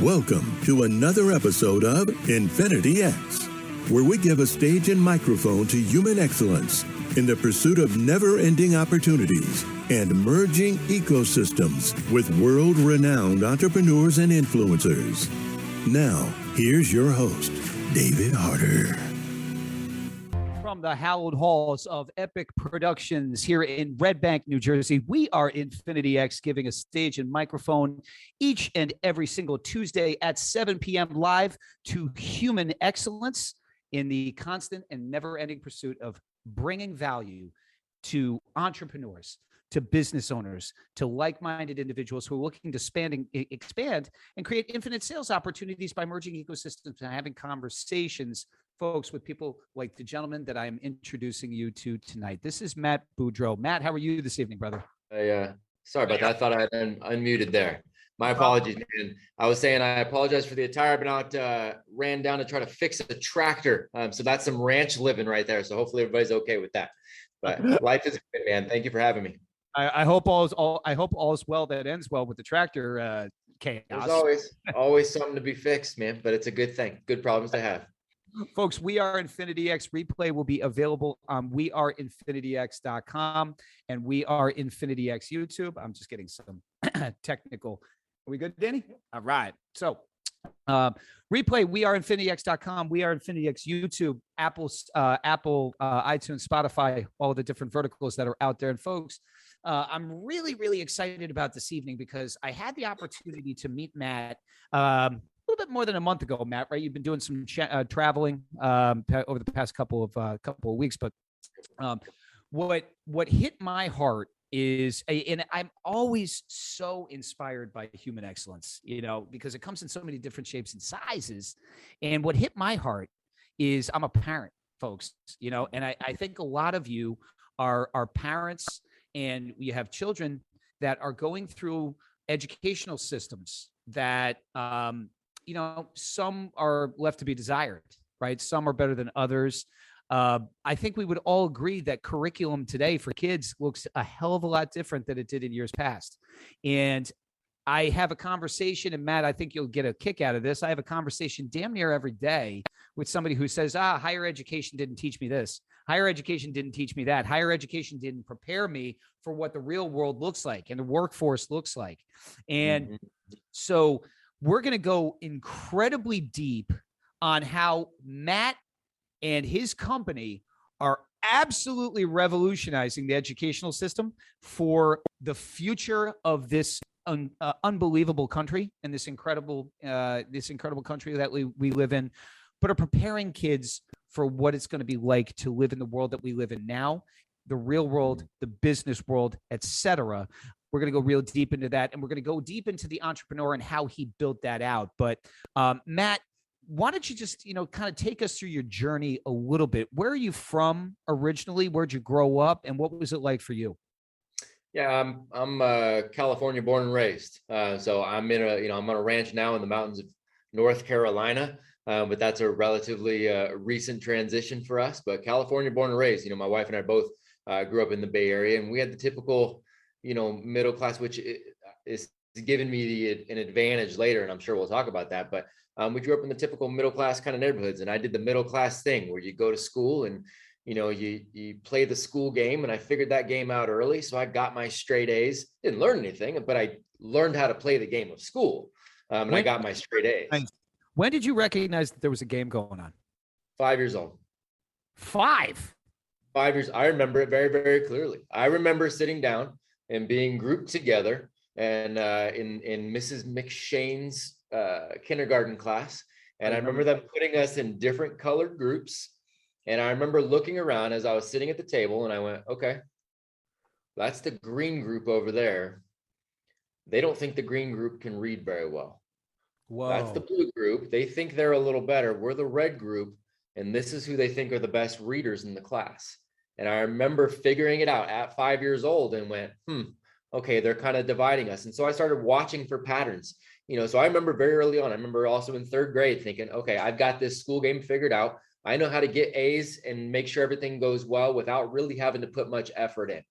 Welcome to another episode of Infinity X, where we give a stage and microphone to human excellence in the pursuit of never ending opportunities and merging ecosystems with world renowned entrepreneurs and influencers. Now, here's your host, David Harder. The hallowed halls of Epic Productions here in Red Bank, New Jersey, we are Infinity X giving a stage and microphone each and every single Tuesday at 7 p.m. live to human excellence in the constant and never ending pursuit of bringing value to entrepreneurs, to business owners, to like-minded individuals who are looking to expand and, expand and create infinite sales opportunities by merging ecosystems and having conversations, folks, with people like the gentleman that I am introducing you to tonight. This is Matt Beaudreau. Matt, how are you this evening, brother? I, uh, sorry about that. I thought I had un- unmuted there. My apologies, man. I was saying I apologize for the attire. But out, uh, ran down to try to fix a tractor. Um, so that's some ranch living right there. So hopefully everybody's okay with that. But life is good, man. Thank you for having me. I, I hope all is all. I hope all is well that ends well with the tractor uh, chaos. There's always, always something to be fixed, man. But it's a good thing. Good problems to have. Folks we are infinity x. Replay will be available on we are infinityx.com and we are infinity x youtube. I'm just getting some technical. Are we good danny? All right. So um, replay we are infinityx.com we are infinityx youtube apple uh, apple uh, itunes spotify all the different verticals that are out there. And folks uh, i'm really really excited about this evening because i had the opportunity to meet matt um, little bit more than a month ago, Matt. Right? You've been doing some uh, traveling um, over the past couple of uh, couple of weeks, but um, what what hit my heart is, and I'm always so inspired by human excellence, you know, because it comes in so many different shapes and sizes. And what hit my heart is, I'm a parent, folks, you know, and I, I think a lot of you are are parents, and you have children that are going through educational systems that um, you know, some are left to be desired, right? Some are better than others. Uh, I think we would all agree that curriculum today for kids looks a hell of a lot different than it did in years past. And I have a conversation, and Matt, I think you'll get a kick out of this. I have a conversation damn near every day with somebody who says, ah, higher education didn't teach me this. Higher education didn't teach me that. Higher education didn't prepare me for what the real world looks like and the workforce looks like. And Mhm. so we're going to go incredibly deep on how Matt and his company are absolutely revolutionizing the educational system for the future of this un, uh, unbelievable country and this incredible uh, this incredible country that we, we live in but are preparing kids for what it's going to be like to live in the world that we live in now the real world the business world etc we're going to go real deep into that and we're going to go deep into the entrepreneur and how he built that out but um, matt why don't you just you know kind of take us through your journey a little bit where are you from originally where'd you grow up and what was it like for you Yeah, I'm I'm uh, California born and raised. Uh, so I'm in a you know I'm on a ranch now in the mountains of North Carolina. Uh, but that's a relatively uh, recent transition for us. But California born and raised. You know, my wife and I both uh, grew up in the Bay Area, and we had the typical you know middle class, which is giving me the, an advantage later, and I'm sure we'll talk about that. But um, we grew up in the typical middle class kind of neighborhoods, and I did the middle class thing where you go to school and you know you you play the school game and i figured that game out early so i got my straight a's. Didn't learn anything but i learned how to play the game of school um, and i got my straight a's. When did you recognize that there was a game going on? Five years old. Five? Five years i remember it very very clearly. I remember sitting down and being grouped together and uh, in in mrs mcshane's uh, kindergarten class and I remember them putting us in different colored groups and i remember looking around as i was sitting at the table and i went okay that's the green group over there they don't think the green group can read very well Whoa. that's the blue group. They think they're a little better. We're the red group, and this is who they think are the best readers in the class. And I remember figuring it out at five years old and went, hmm, okay, they're kind of dividing us. And so I started watching for patterns. You know, so I remember very early on, I remember also in third grade thinking, okay, I've got this school game figured out. I know how to get A's and make sure everything goes well without really having to put much effort in.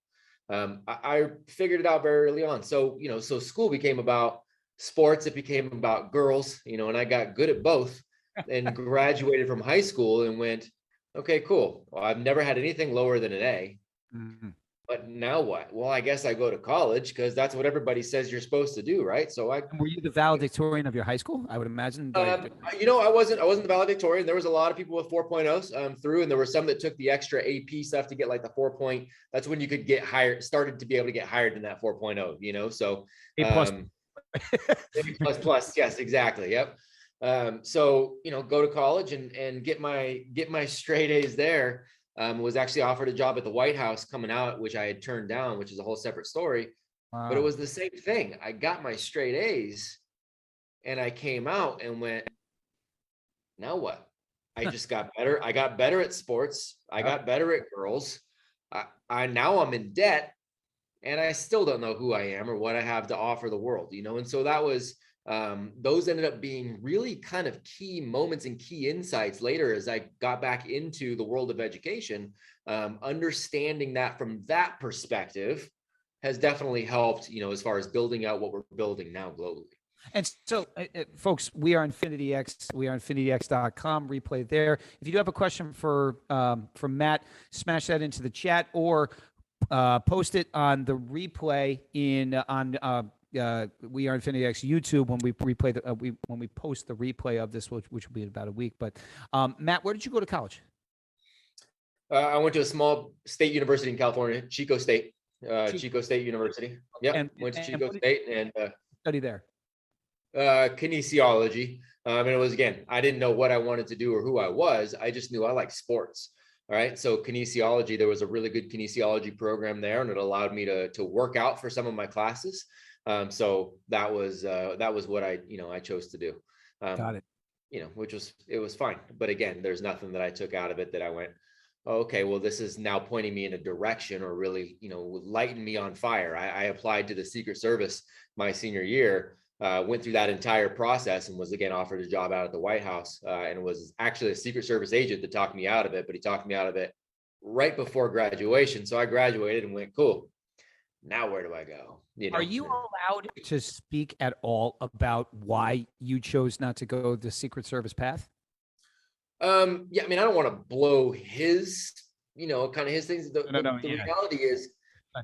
Um, I, I figured it out very early on. So, you know, so school became about sports, it became about girls, you know, and I got good at both and graduated from high school and went, okay, cool. Well, I've never had anything lower than an A. Mhm. But now what? Well, I guess I go to college because that's what everybody says you're supposed to do, right? So I, And Were you the valedictorian of your high school? I would imagine. um, you know, I wasn't, I wasn't the valedictorian. There was a lot of people with 4.0s um, through, and there were some that took the extra AP stuff to get like the four point. That's when you could get hired, started to be able to get hired in that 4.0. You know, so A plus. um, A plus plus, yes, exactly. Yep. Um, so you know, go to college and and get my get my straight A's there. Um, was actually offered a job at the White House coming out, which I had turned down, which is a whole separate story. But it was the same thing. I got my straight A's, and I came out and went. Now what? I just got better. I got better at sports. I got better at girls. I, I now I'm in debt and I still don't know who I am or what I have to offer the world, you know. And so that was um, those ended up being really kind of key moments and key insights later as I got back into the world of education. Um, understanding that from that perspective has definitely helped, you know, as far as building out what we're building now globally. And so, uh, uh, folks, we are Infinity X. We are infinityx.com. Replay there. If you do have a question for um, for Matt, smash that into the chat or uh, post it on the replay in uh, on uh, we are Infinity X YouTube when we replay the uh, we when we post the replay of this, which, which will be in about a week. But um, Matt, where did you go to college? Uh, I went to a small state university in California, Chico State, uh, Chico. Chico State University. Yeah, went to and Chico State and uh, Study there. uh, kinesiology. Um, and it was again, I didn't know what I wanted to do or who I was. I just knew I like sports. All right. So kinesiology, there was a really good kinesiology program there, and it allowed me to to work out for some of my classes. Um, so that was uh, that was what I you know I chose to do. Um, Got it. you know, which was it was fine. But again, there's nothing that I took out of it that I went, oh, okay, well, this is now pointing me in a direction or really, you know, lighten me on fire. I, I applied to the Secret Service my senior year, uh, went through that entire process and was again offered a job out at the White House. Uh, and was actually a Secret Service agent that talked me out of it, but he talked me out of it right before graduation. So I graduated and went, cool. Now where do I go? You Are you allowed to speak at all about why you chose not to go the Secret Service path? Um, yeah, I mean, I don't want to blow his, you know, kind of his things. The, No, the- no, the yeah. reality is,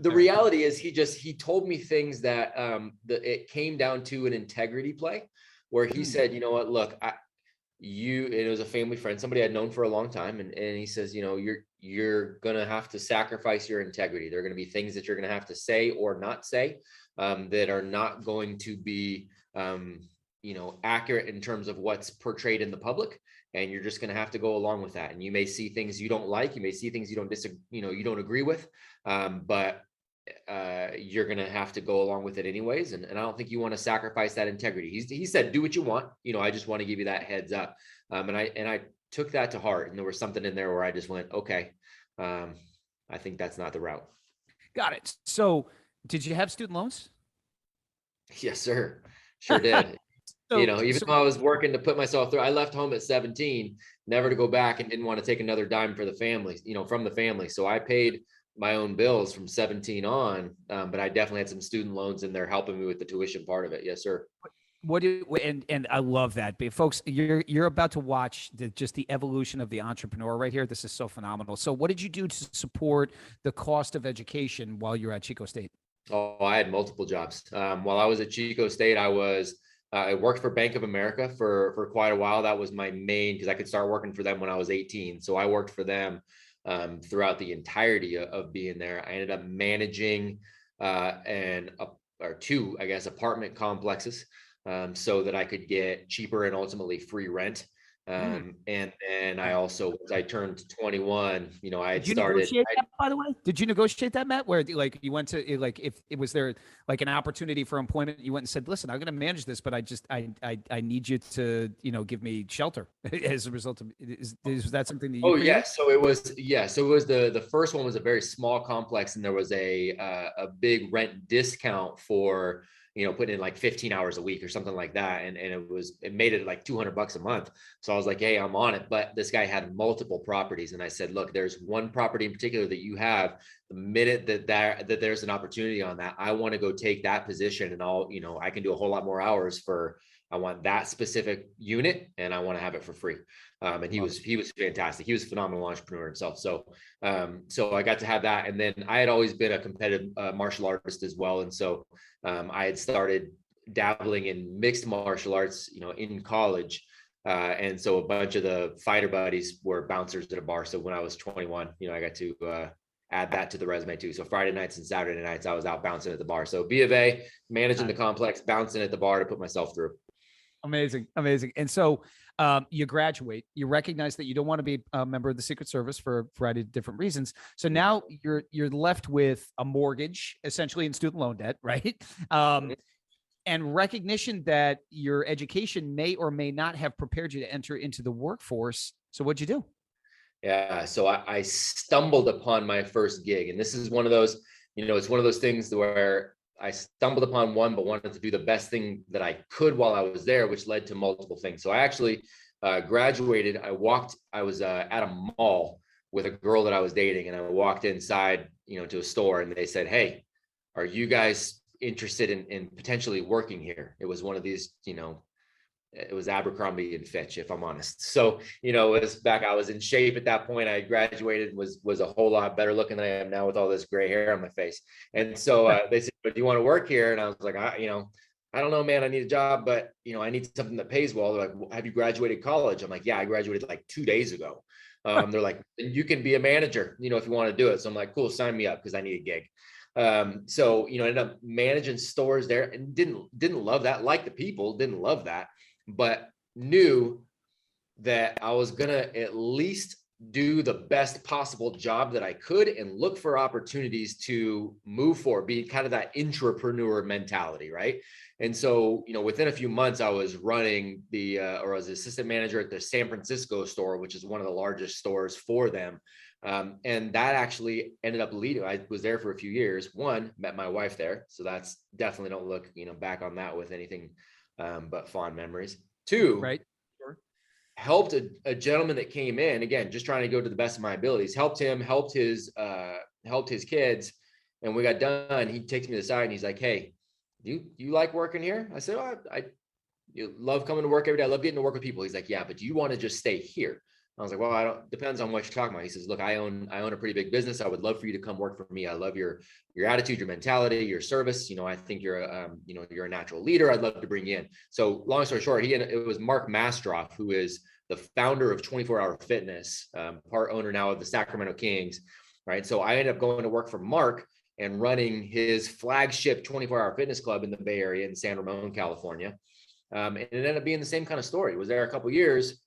the reality is, he just he told me things that um that it came down to an integrity play, where he Hmm. said, you know what, look, I, you, it was a family friend, somebody I'd known for a long time, and and he says, you know, you're you're gonna have to sacrifice your integrity. There are gonna be things that you're gonna have to say or not say, um, that are not going to be um, you know, accurate in terms of what's portrayed in the public and you're just to have to go along with that and you may see things you don't like you may see things you don't disagree you know you don't agree with um, but uh, you're going to have to go along with it anyways and, and i don't think you want to sacrifice that integrity He's, he said do what you want you know i just want to give you that heads up um, and i and i took that to heart and there was something in there where i just went okay um, i think that's not the route Got it. So, did you have student loans? yes sir sure did So, you know, even so- though I was working to put myself through, I left home at 17, never to go back and didn't want to take another dime for the family, you know, from the family. So I paid my own bills from 17 on, um, but I definitely had some student loans in there helping me with the tuition part of it. Yes, sir. what do and and I love that, but folks, you're you're about to watch the, just the evolution of the entrepreneur right here. This is so phenomenal. So, what did you do to support the cost of education while you're at Chico State? Oh, I had multiple jobs. Um, while I was at Chico State, I was uh, I worked for Bank of America for for quite a while. That was my main because I could start working for them when I was 18. So I worked for them um, throughout the entirety of, of being there. I ended up managing uh, and or two, I guess, apartment complexes um, so that I could get cheaper and ultimately free rent. Mm. Um, and then I also, as I turned 21, you know, I had Did you started. negotiate that, by the way? Did you negotiate that, Matt? Where like you went to like if it was there like an opportunity for employment, you went and said, "Listen, I'm going to manage this, but I just I I I need you to you know give me shelter as a result of is, is that something that you? Oh agreed yeah, so it was yeah, so it was the the first one was a very small complex, and there was a uh, a big rent discount for you know, putting in like 15 hours a week or something like that. And, and it was, it made it like 200 bucks a month. So I was like, Hey, I'm on it. But this guy had multiple properties. And I said, look, there's one property in particular that you have the minute that there, that there's an opportunity on that, I want to go take that position and I'll, you know, I can do a whole lot more hours for, I want that specific unit and I want to have it for free. Um, and he was he was fantastic. He was a phenomenal entrepreneur himself. So um, so I got to have that. And then I had always been a competitive uh, martial artist as well. And so um, I had started dabbling in mixed martial arts, you know, in college. Uh, and so a bunch of the fighter buddies were bouncers at a bar. So when I was 21, you know, I got to uh, add that to the resume too. So Friday nights and Saturday nights, I was out bouncing at the bar. So B of A, managing the complex, bouncing at the bar to put myself through. Amazing, amazing. And so um, you graduate, you recognize that you don't want to be a member of the Secret Service for a variety of different reasons. So now you're you're left with a mortgage, essentially in student loan debt, right? Um, and recognition that your education may or may not have prepared you to enter into the workforce. So what'd you do? Yeah, so I, I stumbled upon my first gig, and this is one of those, you know, it's one of those things where I stumbled upon one, but wanted to do the best thing that I could while I was there, which led to multiple things. So I actually uh, graduated. I walked. I was uh, at a mall with a girl that I was dating, and I walked inside, you know, to a store, and they said, "Hey, are you guys interested in in potentially working here?" It was one of these, you know, it was Abercrombie and Fitch, if I'm honest. So, you know, it was back, I was in shape at that point. I graduated, was was a whole lot better looking than I am now with all this gray hair on my face. And so uh, they said, "But do you want to work here?" And I was like, I, you know, I don't know, man. I need a job, but you know, I need something that pays well. They're like, "Well, "Have you graduated college?" I'm like, "Yeah, I graduated like two days ago." Um, they're like, "You can be a manager, you know, if you want to do it." So I'm like, "Cool, sign me up because I need a gig." Um, so you know, I ended up managing stores there and didn't didn't love that. Like the people, didn't love that but knew that I was gonna at least do the best possible job that I could and look for opportunities to move forward, be kind of that intrapreneur mentality, right? And so, you know, within a few months, I was running the, uh, or I was assistant manager at the San Francisco store, which is one of the largest stores for them. Um, and that actually ended up leading. I was there for a few years. One, met my wife there, so that's definitely don't look, you know, back on that with anything um, but fond memories. Two, Right. Helped a, a gentleman that came in again, just trying to go to the best of my abilities. Helped him, helped his, uh, helped his kids, and we got done. He takes me to the side and he's like, "Hey, do you you like working here?" I said, oh, "I, I you love coming to work every day. I love getting to work with people." He's like, "Yeah, but do you want to just stay here?" I was like, "Well, I don't. Depends on what you're talking about." He says, "Look, I own I own a pretty big business. I would love for you to come work for me. I love your your attitude, your mentality, your service. You know, I think you're a, um, you know you're a natural leader. I'd love to bring you in." So, long story short, he it was Mark Mastrov who is the founder of 24 Hour Fitness, um, part owner now of the Sacramento Kings. Right. So I ended up going to work for Mark and running his flagship 24 Hour Fitness Club in the Bay Area in San Ramon, California. Um, and it ended up being the same kind of story. Was there a couple years,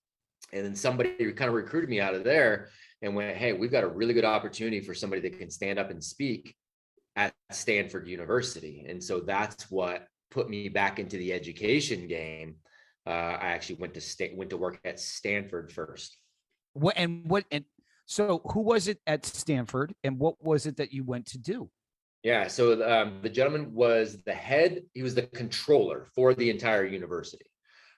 and then somebody kind of recruited me out of there and went, "Hey, we've got a really good opportunity for somebody that can stand up and speak at Stanford University." And so that's what put me back into the education game. Uh, I actually went to state went to work at Stanford first. What and what and so who was it at Stanford and what was it that you went to do? Yeah, so um, the gentleman was the head, he was the controller for the entire university,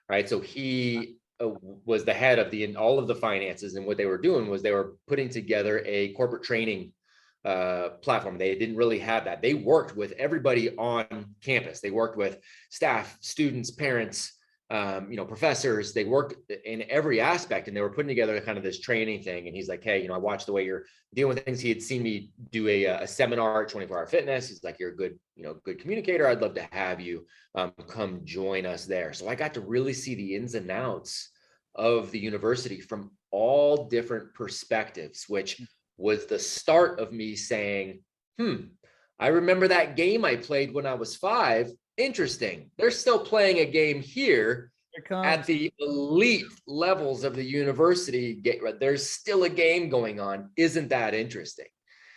right? So he uh, was the head of the all of the finances, and what they were doing was they were putting together a corporate training uh, platform. They didn't really have that. They worked with everybody on campus. They worked with staff, students, parents, um, you know, professors. They work in every aspect, and they were putting together kind of this training thing. And he's like, "Hey, you know, I watched the way you're dealing with things. He had seen me do a, a seminar at 24 Hour Fitness. He's like, "You're a good, you know, good communicator. I'd love to have you um, come join us there." So I got to really see the ins and outs of the university from all different perspectives, which was the start of me saying, "Hmm, I remember that game I played when I was five. Interesting. They're still playing a game here." at the elite levels of the university there's still a game going on isn't that interesting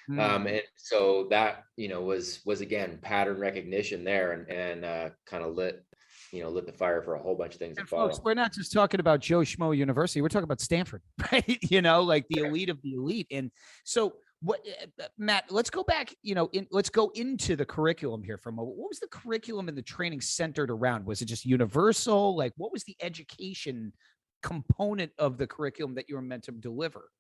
Hmm. um and so that you know was was again pattern recognition there and and uh kind of lit you know lit the fire for a whole bunch of things to And follow folks, we're not just talking about Joe Schmo University. We're talking about Stanford, right? You know, like the elite of the elite. And so, what uh, uh, Matt, let's go back, you know, in, let's go into the curriculum here for a moment. What was the curriculum and the training centered around? Was it just universal? Like what was the education component of the curriculum that you were meant to deliver?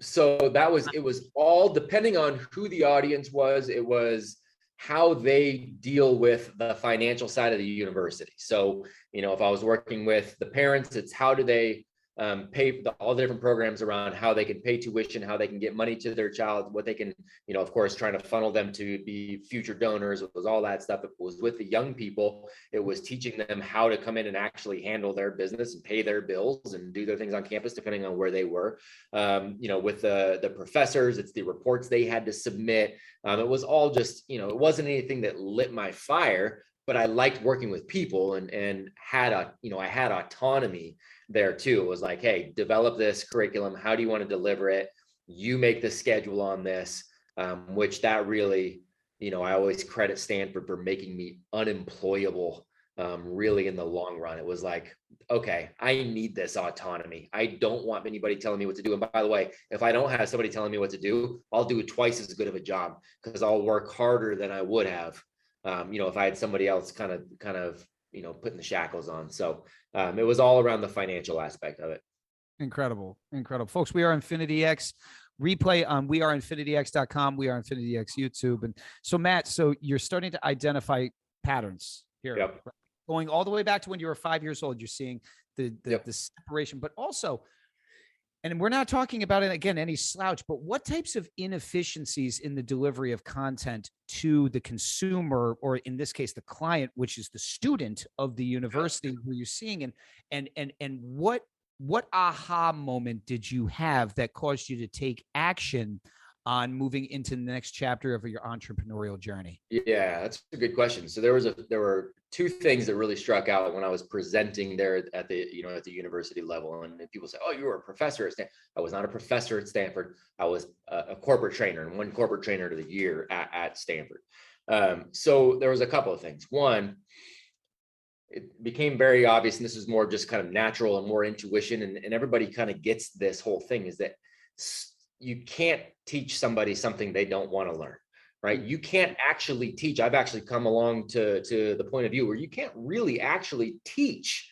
So that was it was all depending on who the audience was, it was how they deal with the financial side of the university. So, you know, if I was working with the parents, it's how do they um, pay the, all the different programs around how they can pay tuition, how they can get money to their child, what they can, you know, of course, trying to funnel them to be future donors. It was all that stuff. It was with the young people. It was teaching them how to come in and actually handle their business and pay their bills and do their things on campus, depending on where they were. Um, you know, with the the professors, it's the reports they had to submit. Um, it was all just, you know, it wasn't anything that lit my fire, but I liked working with people and and had a, you know, I had autonomy there too. It was like, hey, develop this curriculum. How do you want to deliver it? You make the schedule on this, um, which that really, you know, I always credit Stanford for making me unemployable. Um, really, in the long run, it was like, okay, I need this autonomy. I don't want anybody telling me what to do. And by the way, if I don't have somebody telling me what to do, I'll do twice as good of a job because I'll work harder than I would have. Um, you know, if I had somebody else kind of, kind of, you know, putting the shackles on. So um, it was all around the financial aspect of it. Incredible. Incredible. Folks, we are Infinity X replay on we are infinityx.com. We are Infinity X YouTube. And so, Matt, so you're starting to identify patterns here. Yep. Going all the way back to when you were five years old, you're seeing the the, Yep. the separation, but also, and we're not talking about it again, any slouch, but what types of inefficiencies in the delivery of content to the consumer, or in this case, the client, which is the student of the university who you're seeing, and and and and what what aha moment did you have that caused you to take action on moving into the next chapter of your entrepreneurial journey? Yeah, that's a good question. So there was a there were two things that really struck out when I was presenting there at the you know at the university level, and people say, "Oh, you were a professor at Stanford." I was not a professor at Stanford. I was a, a corporate trainer and won corporate trainer of the year at, at Stanford. Um, so there was a couple of things. One, it became very obvious, and this is more just kind of natural and more intuition, and, and everybody kind of gets this whole thing is that you can't teach somebody something they don't want to learn, right? Mm-hmm. You can't actually teach. I've actually come along to to the point of view where you can't really actually teach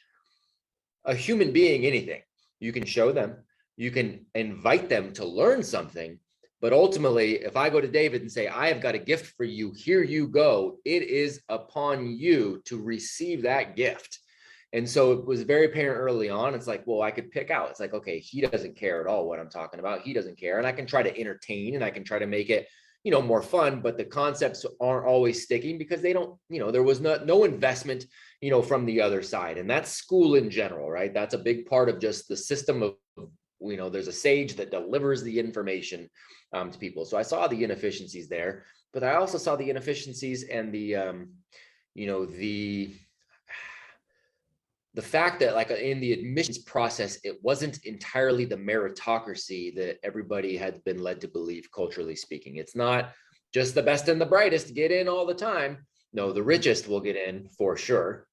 a human being anything. You can show them, you can invite them to learn something, but ultimately, if I go to David and say, I have got a gift for you, here you go, it is upon you to receive that gift. And so it was very apparent early on. It's like, well, I could pick out. It's like, okay, he doesn't care at all what I'm talking about. He doesn't care. And I can try to entertain and I can try to make it, you know, more fun, but the concepts aren't always sticking because they don't, you know, there was no, no investment, you know, from the other side. And that's school in general, right? That's a big part of just the system of, you know, there's a sage that delivers the information um, to people. So I saw the inefficiencies there, but I also saw the inefficiencies and the, um, you know, the, the fact that like in the admissions process it wasn't entirely the meritocracy that everybody had been led to believe culturally speaking. It's not just the best and the brightest get in all the time. No the richest will get in for sure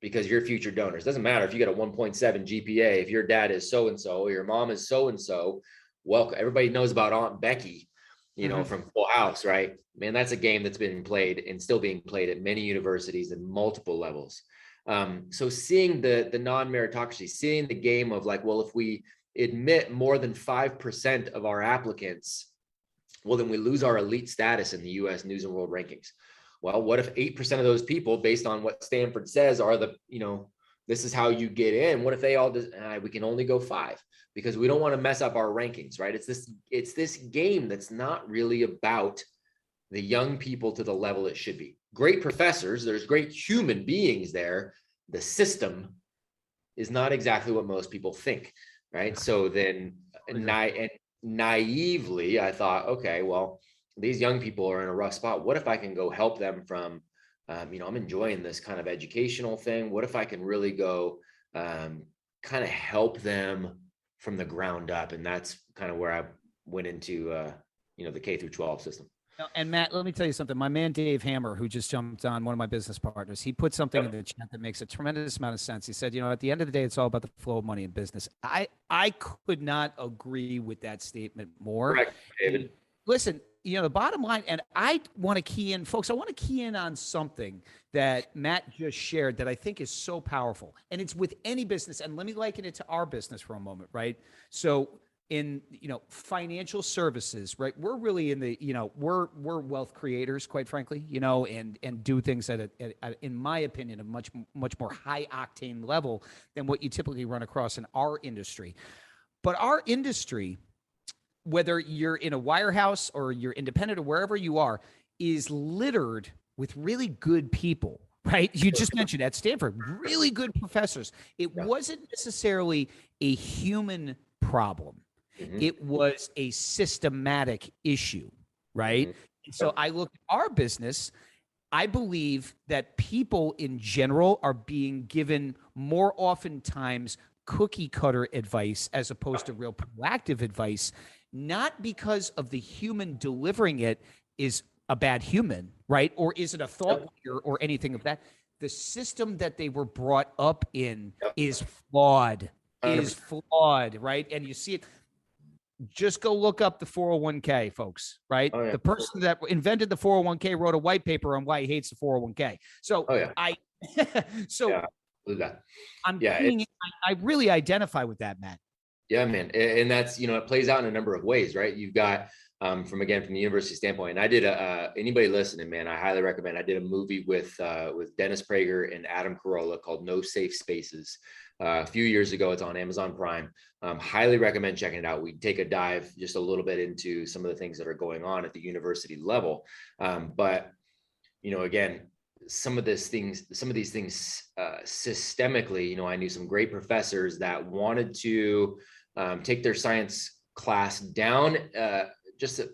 because you're future donors. Doesn't matter if you got a 1.7 gpa if your dad is so and so your mom is so and so welcome everybody knows about aunt becky you know Mhm. from full house right? Man that's a game that's been played and still being played at many universities and multiple levels um, so seeing the the non-meritocracy, seeing the game of like, well, if we admit more than five percent of our applicants, well, then we lose our elite status in the U.S. News and World Rankings. Well, what if eight percent of those people, based on what Stanford says, are the you know this is how you get in? What if they all just uh, we can only go five because we don't want to mess up our rankings, right? It's this it's this game that's not really about the young people to the level it should be. Great professors, there's great human beings there. The system is not exactly what most people think, right? So then, na- naively, I thought, okay, well, these young people are in a rough spot. What if I can go help them from, um, you know, I'm enjoying this kind of educational thing. What if I can really go um, kind of help them from the ground up? And that's kind of where I went into, uh, you know, the K through 12 system. And Matt, let me tell you something. My man Dave Hammer, who just jumped on, one of my business partners, he put something Yep. in the chat that makes a tremendous amount of sense. He said, "You know, at the end of the day, it's all about the flow of money in business." I I could not agree with that statement more. Correct, David. listen, you know, the bottom line, and I want to key in, folks, I want to key in on something that Matt just shared that I think is so powerful. And it's with any business. And let me liken it to our business for a moment, right? So in you know financial services right? We're really in the you know we're we're wealth creators quite frankly you know and and do things at, a, at, at in my opinion a much much more high octane level than what you typically run across in our industry. But our industry whether you're in a wirehouse or you're independent or wherever you are is littered with really good people right? You just mentioned at stanford really good professors. It Yeah. wasn't necessarily a human problem Mhm. it was a systematic issue, right? Mhm. So I look at our business. I believe that people in general are being given more oftentimes cookie cutter advice as opposed to real proactive advice, not because of the human delivering it is a bad human, right? Or is it a thought leader or anything of that? The system that they were brought up in is flawed is flawed, right? And you see it. Just go look up the 401k, folks, right? Oh, yeah. The person that invented the 401k wrote a white paper on why he hates the 401k. So Oh, yeah. I, so Yeah. That. I'm Yeah, being, I, I really identify with that, Matt. Yeah, man. And that's, you know, it plays out in a number of ways, right? You've got um, from again from the university standpoint. And I did a uh, anybody listening, man, I highly recommend. I did a movie with uh, with Dennis Prager and Adam Carolla called No Safe Spaces uh, a few years ago. It's on Amazon Prime. Um, highly recommend checking it out. We take a dive just a little bit into some of the things that are going on at the university level. Um, but you know, again, some of these things, some of these things uh, systemically, you know, I knew some great professors that wanted to um, take their science class down uh, just a,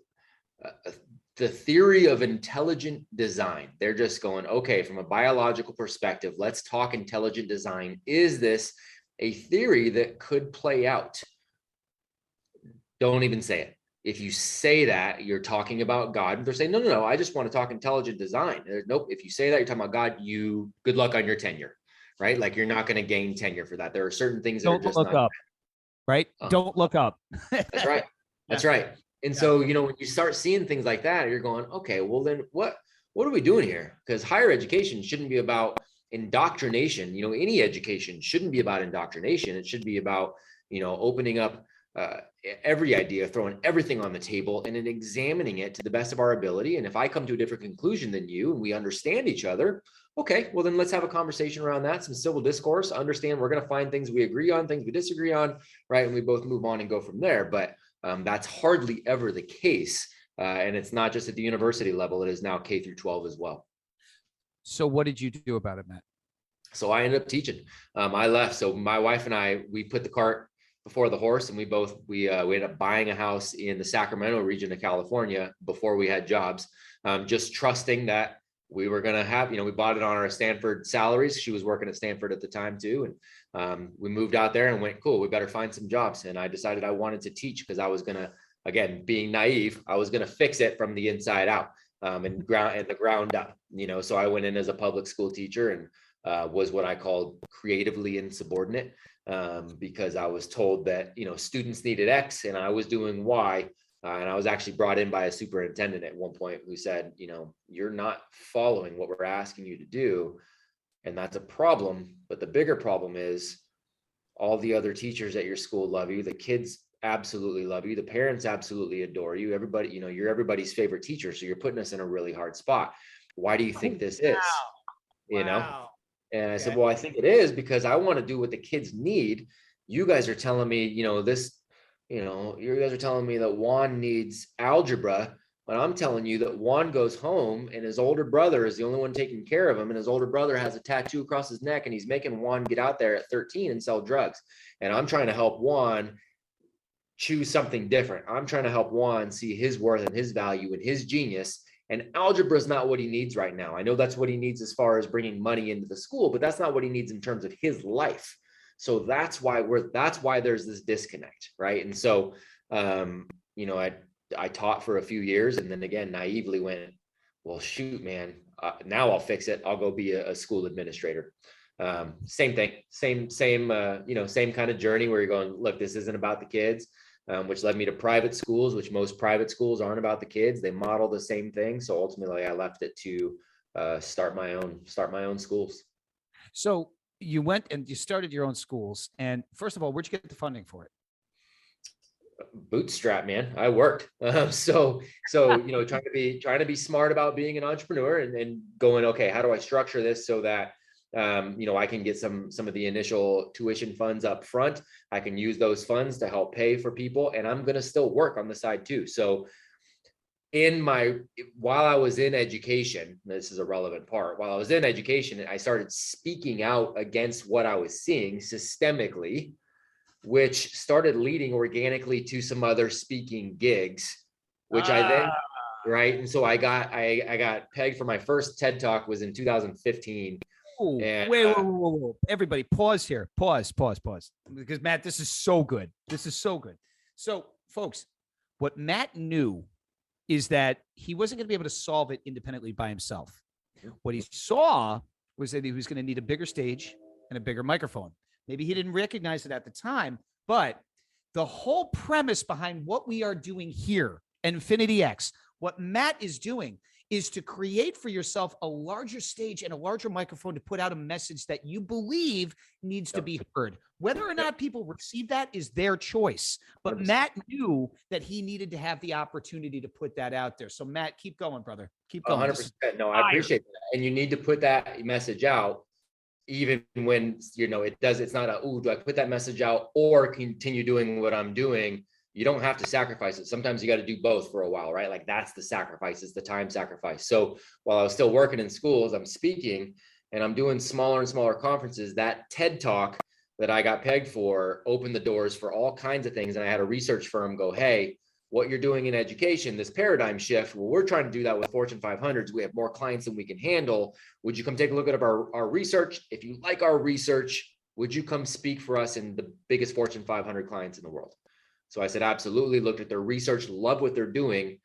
a, the theory of intelligent design. They're just going, okay, from a biological perspective, let's talk intelligent design. Is this a theory that could play out? Don't even say it. If you say that, you're talking about God. They're saying, no, no, no, I just want to talk intelligent design. There's nope. If you say that, you're talking about God, you good luck on your tenure, right? Like you're not going to gain tenure for that. There are certain things that are Don't just look not up, right? Uh, Don't look up. that's right. That's right. And so, you know, when you start seeing things like that, you're going, okay, well then what what are we doing here? Because higher education shouldn't be about indoctrination. You know, any education shouldn't be about indoctrination. It should be about, you know, opening up uh, every idea, throwing everything on the table and then examining it to the best of our ability. And if I come to a different conclusion than you and we understand each other, okay, well then let's have a conversation around that, some civil discourse, understand we're going to find things we agree on, things we disagree on, right? And we both move on and go from there. But um, that's hardly ever the case. Uh, and it's not just at the university level, it is now K through 12 as well. So what did you do about it, Matt? So I ended up teaching. Um, I left. So my wife and I, we put the cart before the horse and we both, we, uh, we ended up buying a house in the Sacramento region of California before we had jobs, um, just trusting that we were going to have, you know, we bought it on our Stanford salaries. She was working at Stanford at the time too. And um, we moved out there and went, cool, we better find some jobs. And I decided I wanted to teach because I was going to, again, being naive, I was going to fix it from the inside out um, and ground and the ground up, you know. So I went in as a public school teacher and uh, was what I called creatively insubordinate um, because I was told that you know students needed X and I was doing Y. Uh, and I was actually brought in by a superintendent at one point who said, you know, you're not following what we're asking you to do. And that's a problem. But the bigger problem is all the other teachers at your school love you. The kids absolutely love you. The parents absolutely adore you. Everybody, you know, you're everybody's favorite teacher. So you're putting us in a really hard spot. Why do you think this is? You know? And I said, well, I think it is because I want to do what the kids need. You guys are telling me, you know, this, you know, you guys are telling me that Juan needs algebra, but I'm telling you that Juan goes home and his older brother is the only one taking care of him. And his older brother has a tattoo across his neck and he's making Juan get out there at 13 and sell drugs. And I'm trying to help Juan choose something different. I'm trying to help Juan see his worth and his value and his genius. And algebra is not what he needs right now. I know that's what he needs as far as bringing money into the school, but that's not what he needs in terms of his life. So that's why we're that's why there's this disconnect, right? And so, um, you know, I I taught for a few years, and then again naively went, well, shoot, man, uh, now I'll fix it. I'll go be a, a school administrator. Um, same thing, same same uh, you know same kind of journey where you're going, look, this isn't about the kids. um, which led me to private schools, which most private schools aren't about the kids. They model the same thing. So ultimately, I left it to uh, start my own start my own schools. So you went and you started your own schools. And first of all, where'd you get the funding for it? bootstrap man i worked um, so so you know trying to be trying to be smart about being an entrepreneur and, and going okay how do i structure this so that um, you know i can get some some of the initial tuition funds up front i can use those funds to help pay for people and i'm going to still work on the side too so in my while i was in education this is a relevant part while i was in education i started speaking out against what i was seeing systemically which started leading organically to some other speaking gigs, which I then right. And so I got I I got pegged for my first TED talk was in 2015. Ooh, And, wait, uh, whoa, whoa, whoa. everybody, pause here. Pause, pause, pause. Because Matt, this is so good. This is so good. So, folks, what Matt knew is that he wasn't going to be able to solve it independently by himself. What he saw was that he was going to need a bigger stage and a bigger microphone. Maybe he didn't recognize it at the time, but the whole premise behind what we are doing here, Infinity X, what Matt is doing is to create for yourself a larger stage and a larger microphone to put out a message that you believe needs to be heard. Whether or not people receive that is their choice. But Matt knew that he needed to have the opportunity to put that out there. So Matt, keep going, brother. Keep going. 100%. No, I appreciate that. And you need to put that message out even when you know it does, it's not a, oh, do I put that message out or continue doing what I'm doing? You don't have to sacrifice it. Sometimes you got to do both for a while, right? Like that's the sacrifice, it's the time sacrifice. So while I was still working in schools, I'm speaking and I'm doing smaller and smaller conferences. That TED talk that I got pegged for opened the doors for all kinds of things. And I had a research firm go, hey, what you're doing in education, this paradigm shift. Well, we're trying to do that with Fortune 500s. We have more clients than we can handle. Would you come take a look at our, our research? If you like our research, would you come speak for us in the biggest Fortune 500 clients in the world? So I said, absolutely. Looked at their research, love what they're doing.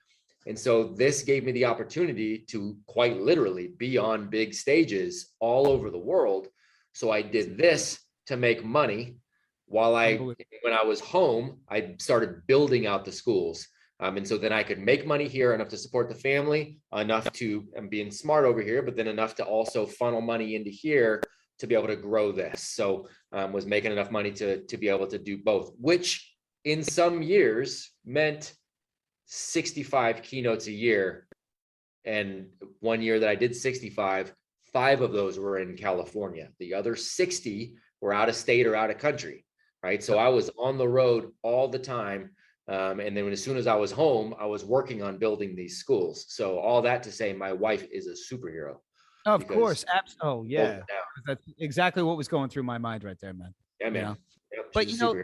And so this gave me the opportunity to quite literally be on big stages all over the world. So I did this to make money while I, when I was home, I started building out the schools. Um, and so then I could make money here enough to support the family, enough to, I'm being smart over here, but then enough to also funnel money into here to be able to grow this. So um, was making enough money to, to be able to do both, which in some years meant 65 keynotes a year. And one year that I did 65, five of those were in California. The other 60 were out of state or out of country, right? So I was on the road all the time. Um, and then as soon as I was home, I was working on building these schools. So all that to say, my wife is a superhero. of course. Abs- oh, yeah. That's exactly what was going through my mind right there, man. Yeah, man. Yeah. Yep, But you know, superhero.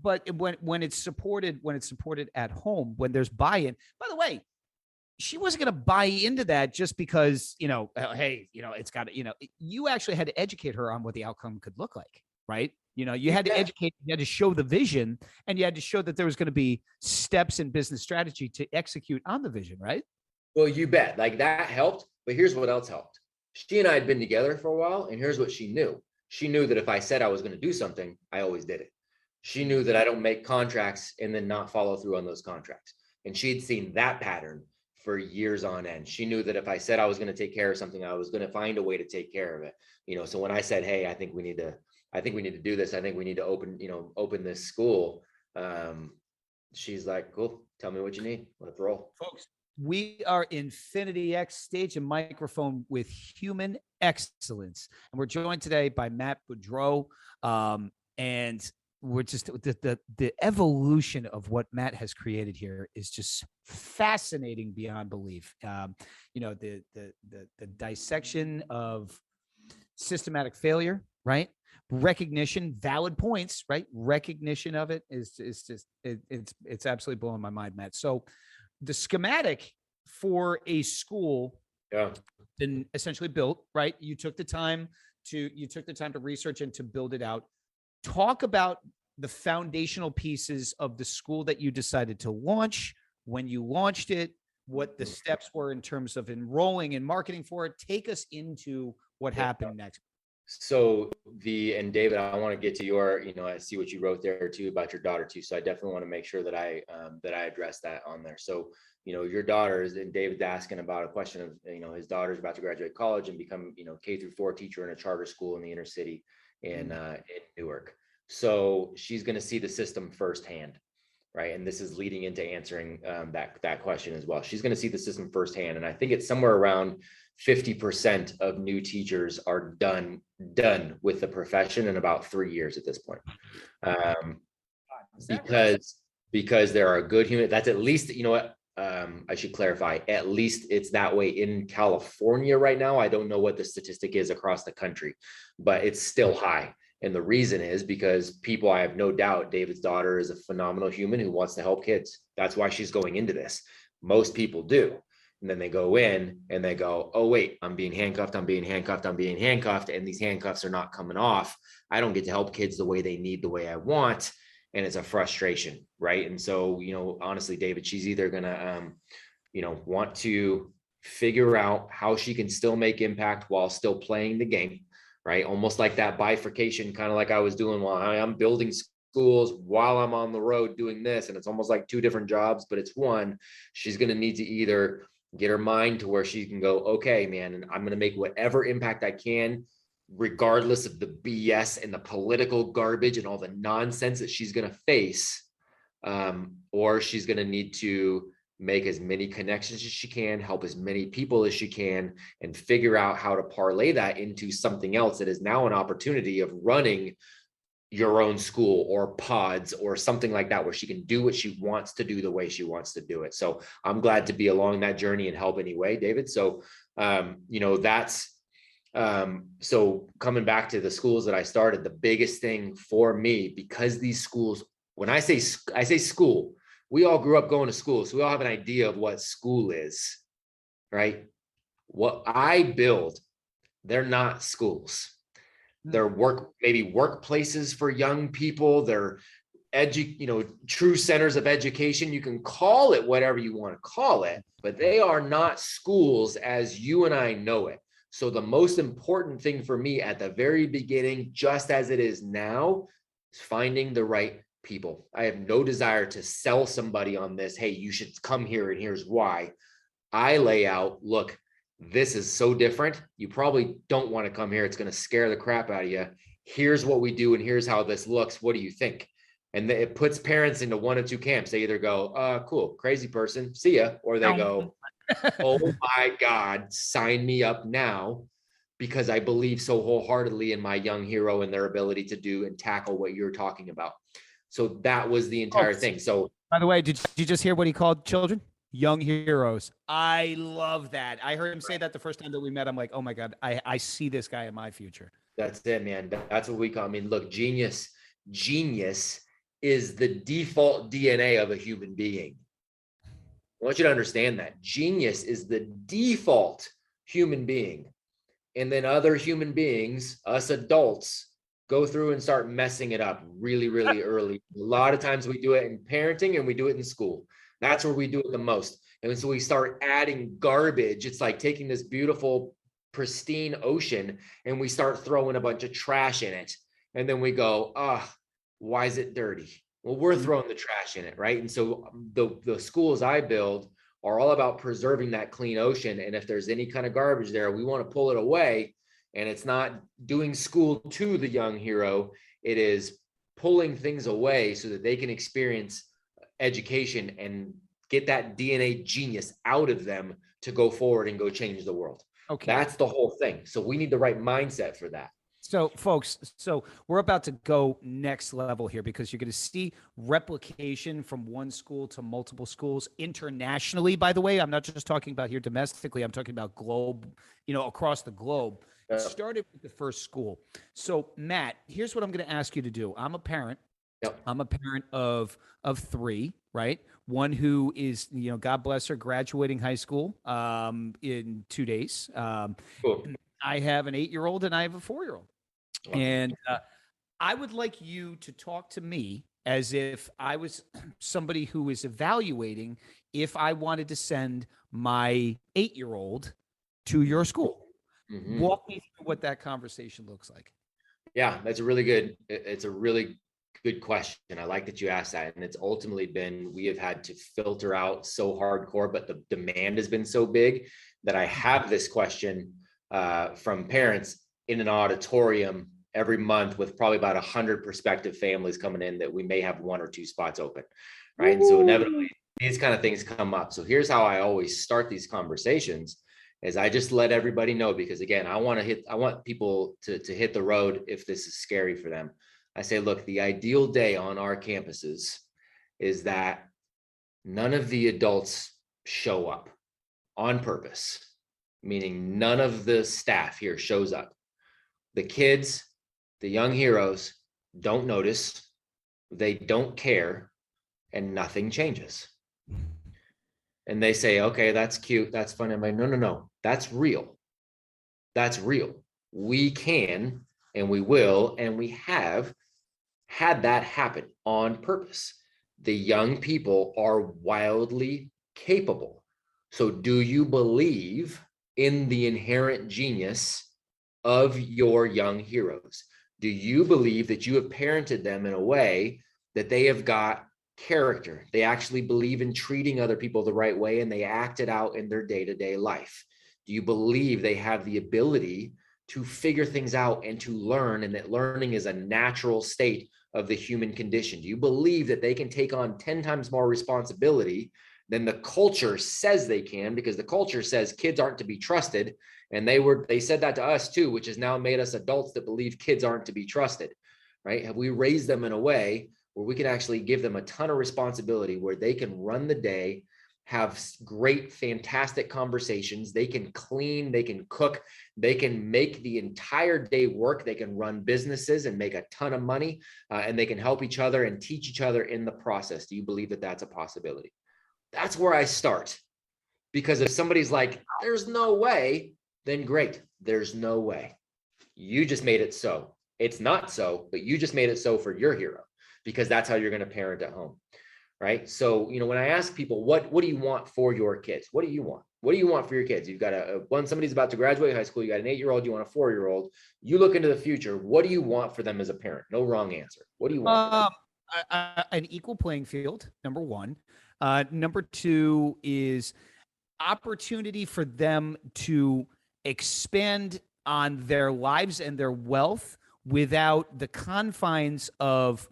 But when when it's supported when it's supported at home when there's buy-in by the way she wasn't going to buy into that just because you know uh, hey you know it's got to you know you actually had to educate her on what the outcome could look like right you know you had to Yeah. educate you had to show the vision and you had to show that there was going to be steps in business strategy to execute on the vision right Well, you bet. Like that helped. But here's what else helped. She and I had been together for a while, and here's what she knew. She knew that if I said I was going to do something, I always did it. She knew that I don't make contracts and then not follow through on those contracts. And she had seen that pattern for years on end. She knew that if I said I was going to take care of something, I was going to find a way to take care of it. You know, so when I said, "Hey, I think we need to, I think we need to do this. I think we need to open, you know, open this school," um, she's like, "Cool. Tell me what you need. Let's roll." folks we are infinity x stage and microphone with human excellence and we're joined today by matt beaudreau um, and we're just the, the the evolution of what matt has created here is just fascinating beyond belief. Um, you know the, the the the dissection of systematic failure right? Recognition valid points right? Recognition of it is is just it, it's it's absolutely blowing my mind matt. So the schematic for a school Yeah. been essentially built right? You took the time to you took the time to research and to build it out talk about the foundational pieces of the school that you decided to launch when you launched it what the Mhm. steps were in terms of enrolling and marketing for it take us into what happened next So the, and David, I want to get to your, you know, I see what you wrote there too about your daughter too. So I definitely want to make sure that I, um, that I address that on there. So, you know, your daughter is, and David's asking about a question of, you know, his daughter's about to graduate college and become, you know, K through four teacher in a charter school in the inner city in, uh, in Newark. So she's going to see the system firsthand. Right. And this is leading into answering um, that, that question as well. She's going to see the system firsthand. And I think it's somewhere around fifty percent of new teachers are done, done with the profession in about three years at this point. Um, Is that right? because, because there are good human, that's at least, you know what? Um, I should clarify, at least it's that way in California right now. I don't know what the statistic is across the country, but it's still high. And the reason is because people, I have no doubt, David's daughter is a phenomenal human who wants to help kids. That's why she's going into this. Most people do. And then they go in and they go, oh, wait, I'm being handcuffed, I'm being handcuffed, I'm being handcuffed, and these handcuffs are not coming off. I don't get to help kids the way they need, the way I want. And it's a frustration, right? And so, you know, honestly, David, she's either gonna um, you know, want to figure out how she can still make impact while still playing the game, right? Almost like that bifurcation, kind of like I was doing while I- I'm building schools while I'm on the road doing this. And it's almost like two different jobs, but it's one. She's gonna need to either get her mind to where she can go, okay, man, and I'm gonna make whatever impact I can, regardless of the BS and the political garbage and all the nonsense that she's gonna face. Um, or she's gonna need to make as many connections as she can, help as many people as she can, and figure out how to parlay that into something else that is now an opportunity of running your own school or pods or something like that where she can do what she wants to do the way she wants to do it. So I'm glad to be along that journey and help anyway, David. So um, you know, that's um, so coming back to the schools that I started, the biggest thing for me, because these schools, when I say I say school, we all grew up going to school, so we all have an idea of what school is, right? What I build, they're not schools. They're work, maybe workplaces for young people. They're edu, you know, true centers of education. You can call it whatever you want to call it, but they are not schools as you and I know it. So the most important thing for me at the very beginning, just as it is now, is finding the right people. I have no desire to sell somebody on this. Hey, you should come here and here's why. I lay out, look, this is so different. You probably don't want to come here. It's going to scare the crap out of you. Here's what we do and here's how this looks. What do you think? And it puts parents into one of two camps. They either go, uh, cool, crazy person, see ya, or they go, oh my God, sign me up now because I believe so wholeheartedly in my young hero and their ability to do and tackle what you're talking about. So that was the oh, entire Oh, thing. So By the way, did you just hear what he called children? Young heroes. I love that. I heard him say that the first time that we met. I'm like, oh my God, I, I see this guy in my future. that's it, man. That's what we call, I mean, look, genius, genius is the default DNA of a human being. I want you to understand that genius is the default human being. And then other human beings, us adults, go through and start messing it up really, really early. A lot of times we do it in parenting and we do it in school. That's where we do it the most. And so we start adding garbage. It's like taking this beautiful, pristine ocean and we start throwing a bunch of trash in it. And then we go, ah, why is it dirty? Well, we're Mhm. throwing the trash in it, right? And so um, the the schools I build are all about preserving that clean ocean. And if there's any kind of garbage there, we want to pull it away. And it's not doing school to the young hero. It is pulling things away so that they can experience education and get that DNA genius out of them to go forward and go change the world. Okay. That's the whole thing. So we need the right mindset for that. So, folks, so we're about to go next level here because you're going to see replication from one school to multiple schools internationally. By the way, I'm not just talking about here domestically, I'm talking about globe, you know, across the globe. It Yeah. started with the first school. So, Matt, here's what I'm going to ask you to do. I'm a parent. Yep. I'm a parent of of three, right? One who is, you know, God bless her, graduating high school um, in two days. Um, Cool. I have an eight year old and I have a four year old. And uh, I would like you to talk to me as if I was somebody who is evaluating if I wanted to send my eight year old to your school. Mhm. Walk me through what that conversation looks like. Yeah, that's a really good, it's a really good question. I like that you asked that. And it's ultimately been, we have had to filter out so hardcore, but the demand has been so big that I have this question uh, from parents in an auditorium every month with probably about a hundred prospective families coming in that we may have one or two spots open. Right. And so inevitably these kind of things come up. So here's how I always start these conversations is I just let everybody know because again, I want to hit, I want people to, to hit the road if this is scary for them. I say, look, the ideal day on our campuses is that none of the adults show up on purpose, meaning none of the staff here shows up. The kids, the young heroes don't notice, they don't care, and nothing changes. And they say, okay, that's cute, that's fun. I'm like, no, no, no, that's real. That's real. We can and we will and we have had that happen on purpose. The young people are wildly capable. So, do you believe in the inherent genius of your young heroes? Do you believe that you have parented them in a way that they have got character? They actually believe in treating other people the right way and they act it out in their day to day life. Do you believe they have the ability to figure things out and to learn, and that learning is a natural state of the human condition? Do you believe that they can take on 10 times more responsibility than the culture says they can? Because the culture says kids aren't to be trusted. And they were, they said that to us too, which has now made us adults that believe kids aren't to be trusted, right? Have we raised them in a way where we can actually give them a ton of responsibility where they can run the day, have great, fantastic conversations. They can clean, they can cook, they can make the entire day work. They can run businesses and make a ton of money, uh, and they can help each other and teach each other in the process. Do you believe that that's a possibility? That's where I start. Because if somebody's like, there's no way, then great, there's no way. You just made it so. It's not so, but you just made it so for your hero because that's how you're going to parent at home right so you know when i ask people what what do you want for your kids what do you want what do you want for your kids you've got a one somebody's about to graduate high school you got an eight year old you want a four year old you look into the future what do you want for them as a parent no wrong answer what do you want? Um, a- a- an equal playing field. Number one. Uh, number two is opportunity for them to expand on their lives and their wealth without the confines of,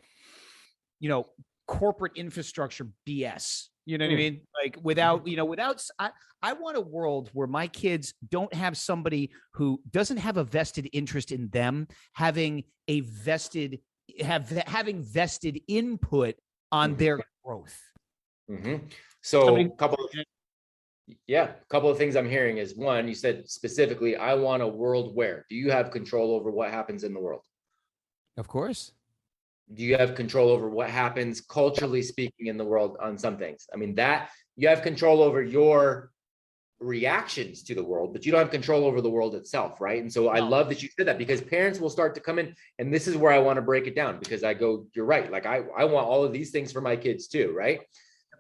you know, corporate infrastructure BS. You know what I Mm. mean? Like without, you know, without, I, I want a world where my kids don't have somebody who doesn't have a vested interest in them having a vested have having vested input on Mhm. their growth. Mhm. so Somebody- a couple of yeah a couple of things i'm hearing is one you said specifically i want a world where do you have control over what happens in the world Of course. do you have control over what happens culturally speaking in the world on some things i mean that you have control over your reactions to the world but you don't have control over the world itself right and so i No. love that you said that because parents will start to come in and this is where i want to break it down because i go you're right like i i want all of these things for my kids too right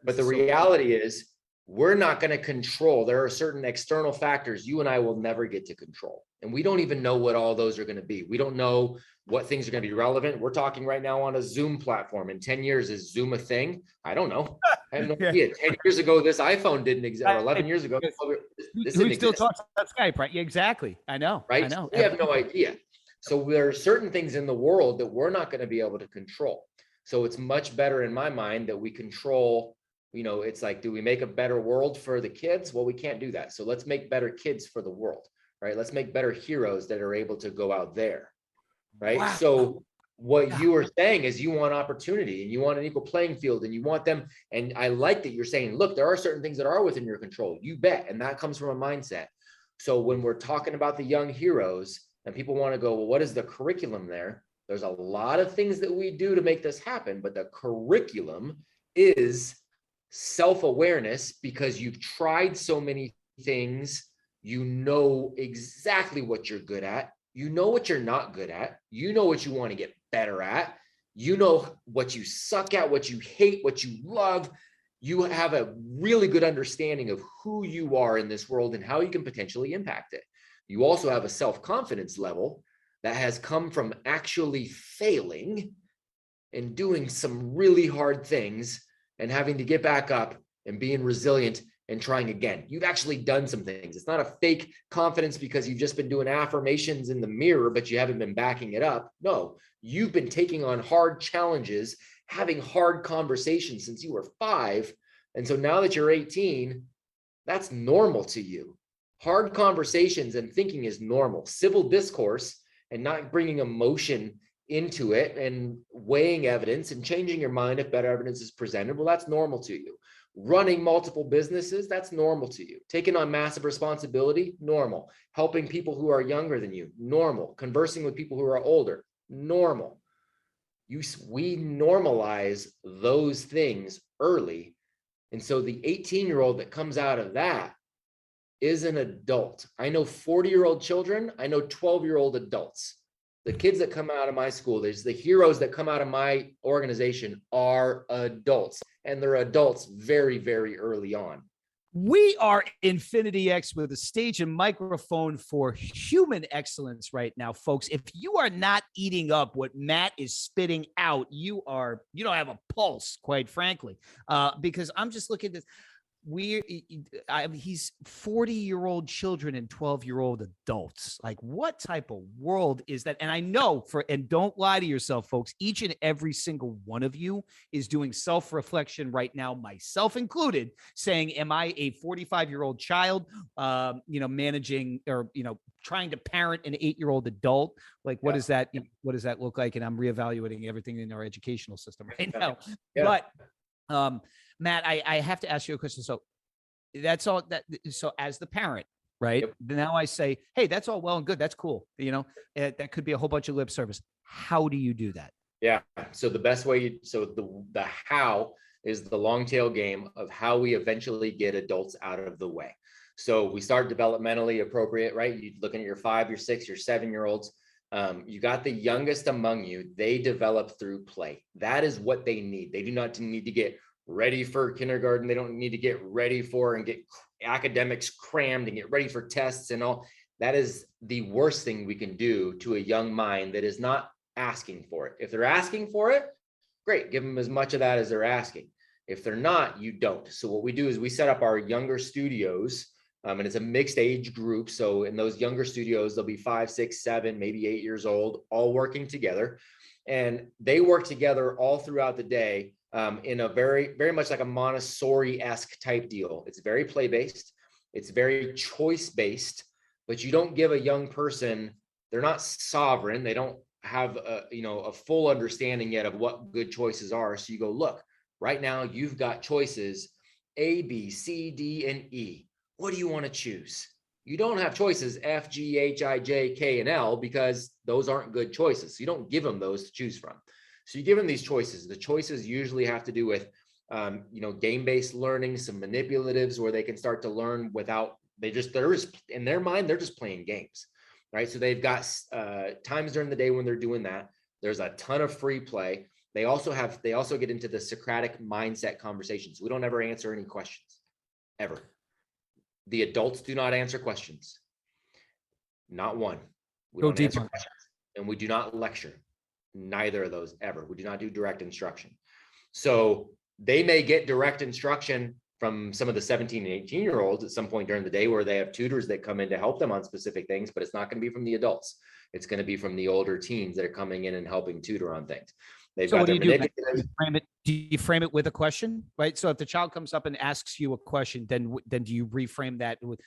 but the reality is we're not going to control there are certain external factors you and i will never get to control and we don't even know what all those are going to be we don't know what things are going to be relevant we're talking right now on a zoom platform in 10 years is zoom a thing i don't know i have no Yeah. idea 10 years ago this iphone didn't exist or 11 years ago this Who, still exist talks about Skype, right? Yeah, exactly. I know. Right? I know. We have no idea. So there are certain things in the world that we're not going to be able to control. So it's much better in my mind that we control, you know, it's like, do we make a better world for the kids? Well, we can't do that. So let's make better kids for the world, right? Let's make better heroes that are able to go out there, right? Wow. So what Yeah. you are saying is you want opportunity and you want an equal playing field and you want them. And I like that you're saying, look, there are certain things that are within your control. You bet. And that comes from a mindset. So when we're talking about the young heroes and people want to go, well, what is the curriculum there? There's a lot of things that we do to make this happen, but the curriculum is self-awareness because you've tried so many things. You know exactly what you're good at. You know what you're not good at. You know what you want to get better at. You know what you suck at, what you hate, what you love. You have a really good understanding of who you are in this world and how you can potentially impact it. You also have a self confidence level that has come from actually failing and doing some really hard things and having to get back up and being resilient and trying again. You've actually done some things. It's not a fake confidence because you've just been doing affirmations in the mirror, but you haven't been backing it up. No, you've been taking on hard challenges, having hard conversations since you were five. And so now that you're 18, that's normal to you. Hard conversations and thinking is normal. Civil discourse and not bringing emotion into it and weighing evidence and changing your mind if better evidence is presented, well, that's normal to you. Running multiple businesses, that's normal to you. Taking on massive responsibility, normal. Helping people who are younger than you, normal. Conversing with people who are older, normal. You, we normalize those things early. And so the 18 year old that comes out of that is an adult. I know 40 year old children, I know 12 year old adults. The kids that come out of my school, there's the heroes that come out of my organization are adults, and they're adults very, very early on. We are Infinity X with a stage and microphone for human excellence right now, folks. If you are not eating up what Matt is spitting out, you are you don't have a pulse, quite frankly. Uh, because I'm just looking at this we I he's 40 year old children and 12 year old adults. Like what type of world is that? And i know for and don't lie to yourself folks each and every single one of you is doing self reflection right now myself included saying am i a 45 year old child um, you know managing or you know trying to parent an eight year old adult? Like what yeah. does that what does that look like? And i'm reevaluating everything in our educational system right now. Yeah. but um Matt, I, I have to ask you a question. So that's all that so as the parent, right? Yep. Now I say, hey, that's all well and good. That's cool. You know, it, eh, that could be a whole bunch of lip service. How do you do that? Yeah. So the best way, so the the how is the long tail game of how we eventually get adults out of the way. So we start developmentally appropriate, right? You're looking at your five, your six, your seven year olds. Um, you got the youngest among you. They develop through play. That is what they need. They do not need to get ready for kindergarten. They don't need to get ready for and get academics crammed and get ready for tests and all. That is the worst thing we can do to a young mind that is not asking for it. If they're asking for it, great, give them as much of that as they're asking. If they're not, you don't. So what we do is we set up our younger studios, um, and it's a mixed age group. So in those younger studios, they'll be five, six, seven, maybe eight years old, all working together, and they work together all throughout the day um, in a very, very much like a Montessori-esque type deal. It's very play-based, it's very choice-based, but you don't give a young person, they're not sovereign, they don't have a, you know, a full understanding yet of what good choices are. So you go, look, right now you've got choices A, B, C, D, and E. What do you want to choose? You don't have choices F, G, H, I, J, K, and L because those aren't good choices. So you don't give them those to choose from. So you give them these choices. The choices usually have to do with, um, you know, game-based learning, some manipulatives where they can start to learn without they just they're just in their mind they're just playing games, right? So they've got uh, times during the day when they're doing that. There's a ton of free play. They also have they also get into the Socratic mindset conversations. We don't ever answer any questions, ever. The adults do not answer questions. Not one. We Go deep and we do not lecture neither of those ever. We do not do direct instruction. So they may get direct instruction from some of the 17 and 18 year olds at some point during the day where they have tutors that come in to help them on specific things, but it's not going to be from the adults. It's going to be from the older teens that are coming in and helping tutor on things. They've so what do you do? Do you, frame it, do you frame it with a question, right? So if the child comes up and asks you a question, then then do you reframe that with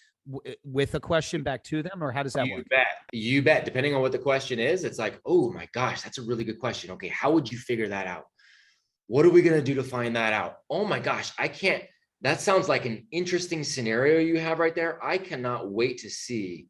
eh, with a question back to them, or how does that you work? Bet. You bet. Depending on what the question is, it's like, oh my gosh, that's a really good question. Okay, how would you figure that out? What are we gonna do to find that out? Oh my gosh, I can't. That sounds like an interesting scenario you have right there. I cannot wait to see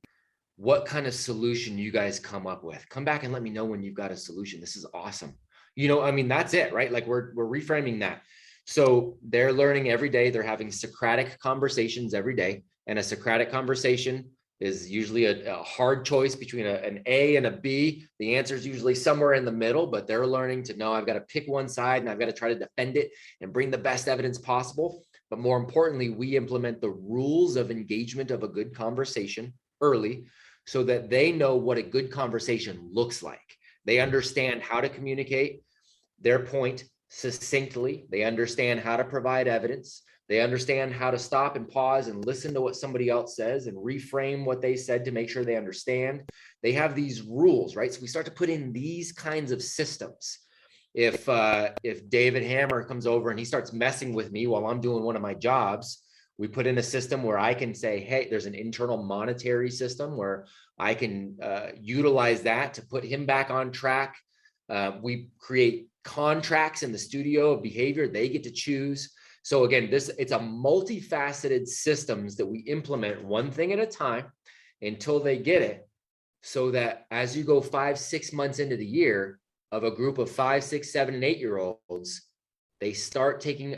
what kind of solution you guys come up with. Come back and let me know when you've got a solution. This is awesome. You know, I mean, that's it, right? Like we're we're reframing that. So they're learning every day. They're having Socratic conversations every day. And a Socratic conversation is usually a, a hard choice between a, an A and a B. The answer is usually somewhere in the middle, but they're learning to know I've got to pick one side and I've got to try to defend it and bring the best evidence possible. But more importantly, we implement the rules of engagement of a good conversation early so that they know what a good conversation looks like. They understand how to communicate their point succinctly. They understand how to provide evidence. They understand how to stop and pause and listen to what somebody else says and reframe what they said to make sure they understand. They have these rules, right? So we start to put in these kinds of systems. If uh, if David Hammer comes over and he starts messing with me while I'm doing one of my jobs, we put in a system where I can say, hey, there's an internal monetary system where I can uh, utilize that to put him back on track. Uh, we create contracts in the studio of behavior they get to choose so again, this it's a multifaceted systems that we implement one thing at a time until they get it. So that as you go five, six months into the year of a group of five, six, seven, and eight year olds, they start taking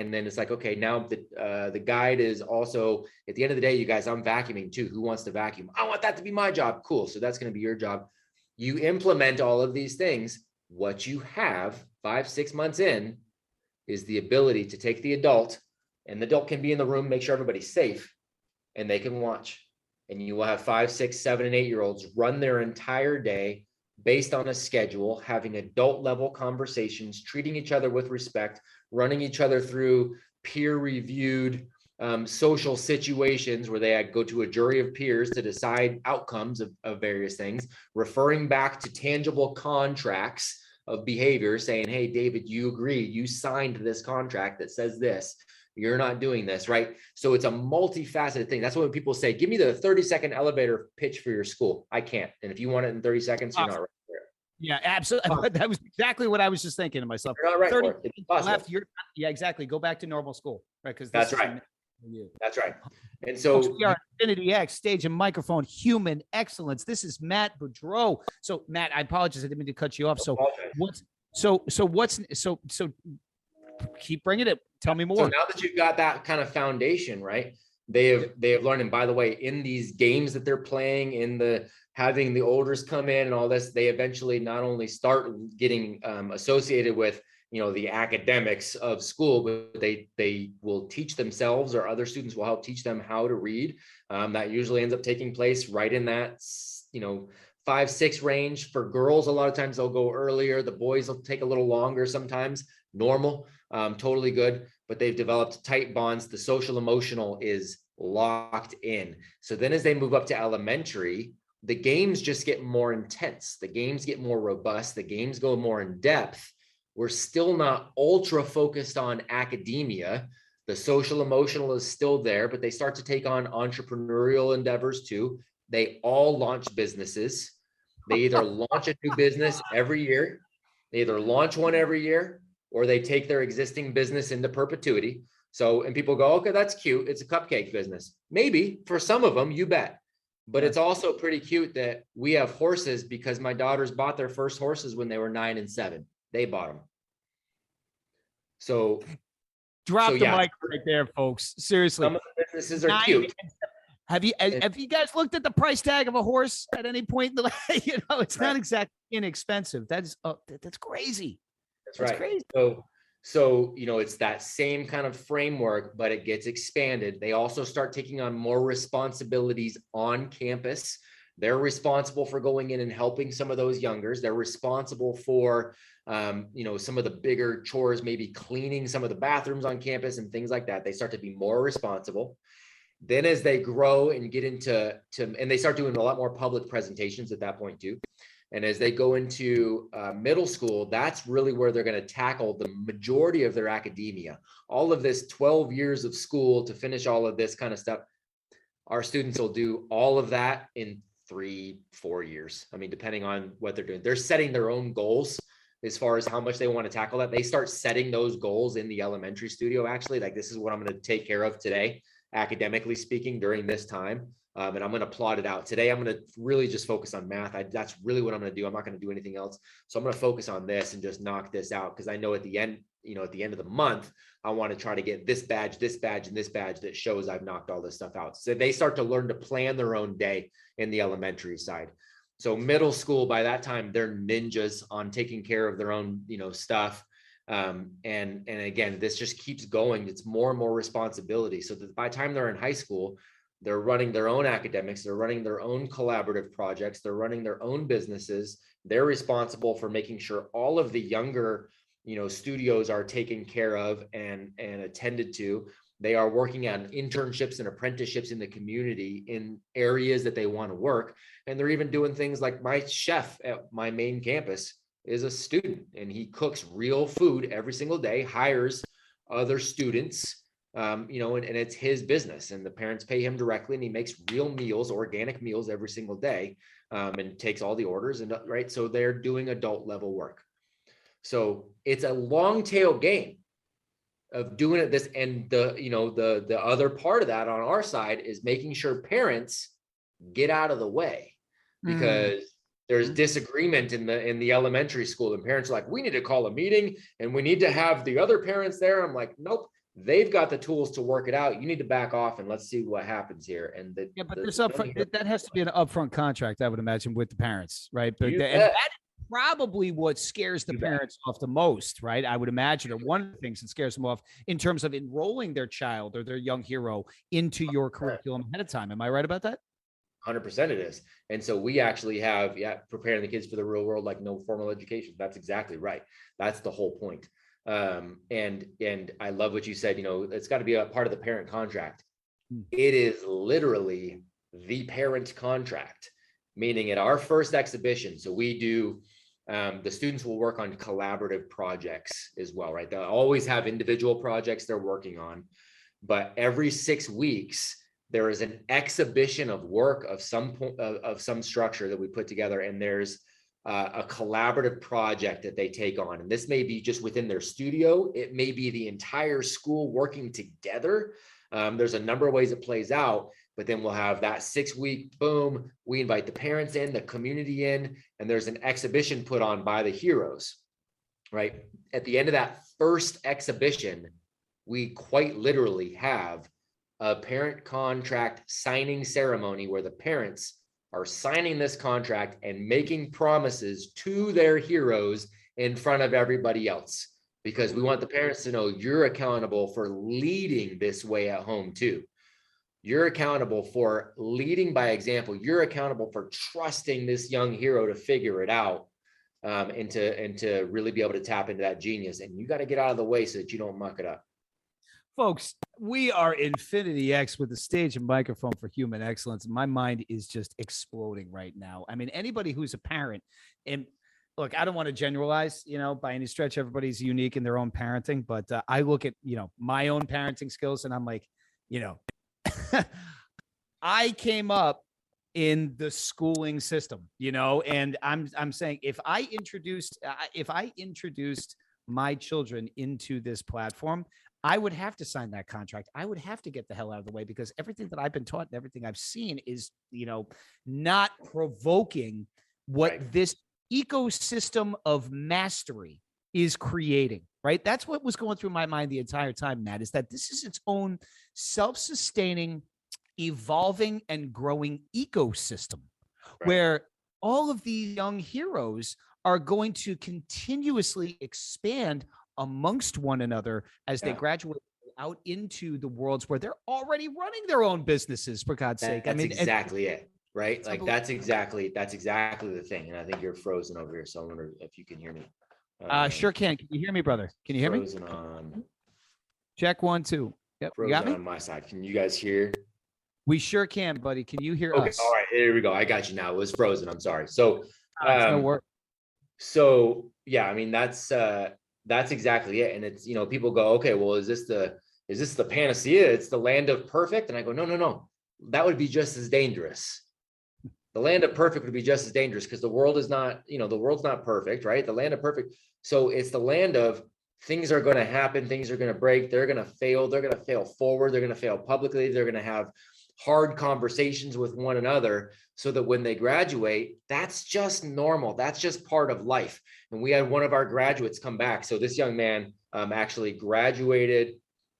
and then it's like, okay, now the uh, the guide is also at the end of the day, you guys, I'm vacuuming too. Who wants to vacuum? I want that to be my job. Cool. So that's going to be your job. You implement all of these things. What you have five, six months in is the ability to take the adult and the adult can be in the room, make sure everybody's safe and they can watch. And you will have five, six, seven, and eight year olds run their entire day based on a schedule, having adult level conversations, treating each other with respect, running each other through peer reviewed um, social situations where they go to a jury of peers to decide outcomes of, of various things, referring back to tangible contracts of behavior saying, Hey, David, you agree, you signed this contract that says this. You're not doing this, right? So it's a multifaceted thing. That's what when people say, Give me the 30 second elevator pitch for your school. I can't. And if you want it in 30 seconds, you're not right there. Yeah, absolutely. That was exactly what I was just thinking to myself. You're not right 30 left, you're, yeah, exactly. Go back to normal school, right? Because that's right. That's right. And so we are Infinity X stage and microphone human excellence. This is Matt Beaudreau. So Matt, I apologize. I didn't mean to cut you off. So what's so so what's so so keep bringing it. Tell me more. So now that you've got that kind of foundation, right? They have they have learned. And by the way, in these games that they're playing, in the having the olders come in and all this, they eventually not only start getting um, associated with you know the academics of school but they they will teach themselves or other students will help teach them how to read. Um, that usually ends up taking place right in that you know five six range. For girls a lot of times they'll go earlier. The boys will take a little longer sometimes. Normal um, totally good. But they've developed tight bonds. The social emotional is locked in. So then as they move up to elementary the games just get more intense. The games get more robust. The games go more in depth we're still not ultra focused on academia. The social emotional is still there, but they start to take on entrepreneurial endeavors too. They all launch businesses. They either launch a new business every year, they either launch one every year, or they take their existing business into perpetuity. So, and people go, okay, that's cute. It's a cupcake business. Maybe for some of them, you bet. But it's also pretty cute that we have horses because my daughters bought their first horses when they were nine and seven. They bought them. So drop so, the yeah. mic right there, folks. Seriously, some of the businesses are Nine, cute. Have you have you guys looked at the price tag of a horse at any point you know it's right. not exactly inexpensive. That's uh, that's crazy. That's, that's right. Crazy. So so you know it's that same kind of framework, but it gets expanded. They also start taking on more responsibilities on campus. They're responsible for going in and helping some of those youngers. They're responsible for, um, you know, some of the bigger chores, maybe cleaning some of the bathrooms on campus and things like that. They start to be more responsible. Then, as they grow and get into, to, and they start doing a lot more public presentations at that point too. And as they go into uh, middle school, that's really where they're going to tackle the majority of their academia. All of this 12 years of school to finish all of this kind of stuff. Our students will do all of that in three, four years. I mean, depending on what they're doing, they're setting their own goals as far as how much they want to tackle that. They start setting those goals in the elementary studio, actually. Like, this is what I'm going to take care of today, academically speaking, during this time. Um, and I'm going to plot it out today. I'm going to really just focus on math. I, that's really what I'm going to do. I'm not going to do anything else. So I'm going to focus on this and just knock this out because I know at the end, you know, at the end of the month, I want to try to get this badge, this badge, and this badge that shows I've knocked all this stuff out. So they start to learn to plan their own day in the elementary side. So middle school, by that time, they're ninjas on taking care of their own, you know, stuff. Um, and and again, this just keeps going. It's more and more responsibility. So that by the time they're in high school, they're running their own academics, they're running their own collaborative projects, they're running their own businesses. They're responsible for making sure all of the younger, you know, studios are taken care of and and attended to. They are working on internships and apprenticeships in the community in areas that they want to work. And they're even doing things like my chef at my main campus is a student and he cooks real food every single day, hires other students, um, you know, and, and it's his business and the parents pay him directly and he makes real meals, organic meals every single day um, and takes all the orders and right. So they're doing adult level work. So it's a long tail game of doing it this and the you know the the other part of that on our side is making sure parents get out of the way Mm. because there's Mhm. disagreement in the in the elementary school and parents are like we need to call a meeting and we need to have the other parents there i'm like nope they've got the tools to work it out you need to back off and let's see what happens here and the, Yeah, but the- there's upfront, that- has to be an upfront contract, I would imagine, with the parents, right? But the- that probably what scares the parents off the most, right? I would imagine, or one of the things that scares them off in terms of enrolling their child or their young hero into your curriculum ahead of time. Am I right about that? Hundred percent it is. And so we actually have, yeah, preparing the kids for the real world, like no formal education. That's exactly right. That's the whole point. Um, and, and I love what you said, you know, it's got to be a part of the parent contract. Hmm. It is literally the parent contract, meaning at our first exhibition, so we do, um, the students will work on collaborative projects as well, right? They'll always have individual projects they're working on. But every six weeks, there is an exhibition of work of some point of, of some structure that we put together and there's uh, a collaborative project that they take on and this may be just within their studio it may be the entire school working together um, there's a number of ways it plays out but then we'll have that six week boom we invite the parents in the community in and there's an exhibition put on by the heroes right at the end of that first exhibition we quite literally have a parent contract signing ceremony where the parents are signing this contract and making promises to their heroes in front of everybody else. Because we want the parents to know you're accountable for leading this way at home too. You're accountable for leading by example. You're accountable for trusting this young hero to figure it out um, and to and to really be able to tap into that genius. And you got to get out of the way so that you don't muck it up. Folks, we are Infinity X with the stage and microphone for human excellence. My mind is just exploding right now. I mean, anybody who's a parent, and look, I don't want to generalize, you know, by any stretch. Everybody's unique in their own parenting, but uh, I look at, you know, my own parenting skills and I'm like, you know, I came up in the schooling system, you know, and I'm I'm saying if I introduced uh, if I introduced my children into this platform, I would have to sign that contract. I would have to get the hell out of the way because everything that I've been taught and everything I've seen is, you know, not provoking what Right. this ecosystem of mastery is creating, right? That's what was going through my mind the entire time, Matt, is that this is its own self sustaining, evolving, and growing ecosystem Right. where all of these young heroes are going to continuously expand amongst one another as they Yeah. graduate out into the worlds where they're already running their own businesses for god's That- sake i that's mean and- exactly it, right? Like that's exactly that's exactly the thing. And I think you're frozen over here, so I wonder if you can hear me. Uh Um, sure can can you hear me brother can you hear me Frozen on check one two yep you frozen got me on my side. Can you guys hear? we sure can buddy can you hear Okay, us all right, here we go. I got you now. It was frozen. I'm sorry. So Ah, it's no um, wor- so yeah, I mean that's uh that's exactly it. And it's you know, people go, okay, well, is this the is this the panacea? It's the land of perfect. And I go, no, no, no. That would be just as dangerous. The land of perfect would be just as dangerous because the world is not, you know, the world's not perfect, right? The land of perfect. So it's the land of things are going to happen, things are going to break, they're going to fail, they're going to fail forward, they're going to fail publicly, they're going to have hard conversations with one another so that when they graduate, that's just normal. That's just part of life. And we had one of our graduates come back. So this young man um, actually graduated,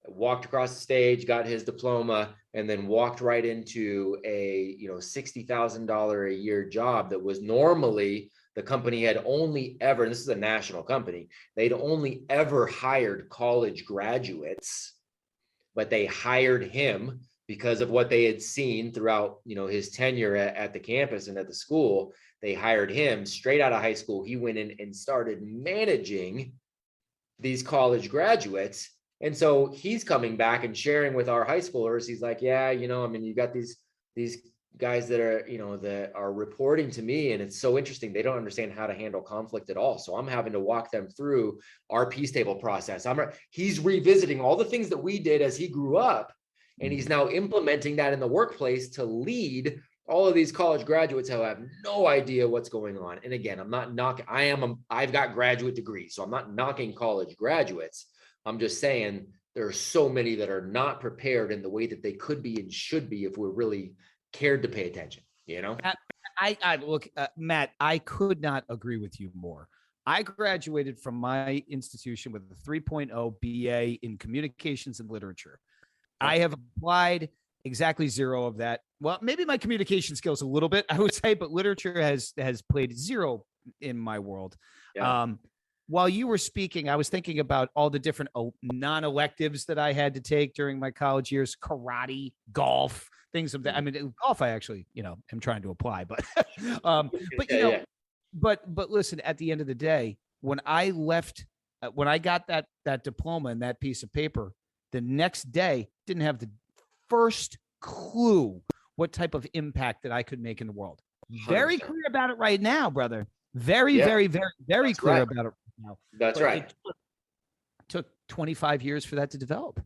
walked across the stage, got his diploma, and then walked right into a you know sixty thousand dollar a year job that was normally the company had only ever. This is a national company. They'd only ever hired college graduates, but they hired him because of what they had seen throughout, you know, his tenure at, at the campus and at the school. They hired him straight out of high school. He went in and started managing these college graduates. And so he's coming back and sharing with our high schoolers. He's like, yeah, you know, I mean, you got these these guys that are, you know, that are reporting to me and it's so interesting. They don't understand how to handle conflict at all. So I'm having to walk them through our peace table process. I'm he's revisiting all the things that we did as he grew up and he's now implementing that in the workplace to lead all of these college graduates who have no idea what's going on. And again, I'm not knocking, I am, a, I've got graduate degrees, so I'm not knocking college graduates. I'm just saying there are so many that are not prepared in the way that they could be and should be if we're really cared to pay attention, you know? I, I look, uh, Matt, I could not agree with you more. I graduated from my institution with a 3.0 BA in communications and literature. I have applied exactly zero of that. Well, maybe my communication skills a little bit, I would say, but literature has has played zero in my world. Yeah. Um, while you were speaking, I was thinking about all the different non-electives that I had to take during my college years: karate, golf, things of that. I mm. mean, golf, I actually, you know, am trying to apply, but, um, but you know, yeah. but but listen, at the end of the day, when I left, uh, when I got that that diploma and that piece of paper, the next day didn't have the first clue what type of impact that I could make in the world. Very 100%. clear about it right now, brother. Very, yeah. very, very, very That's clear right. about it right now. That's but right. Took, took 25 years for that to develop.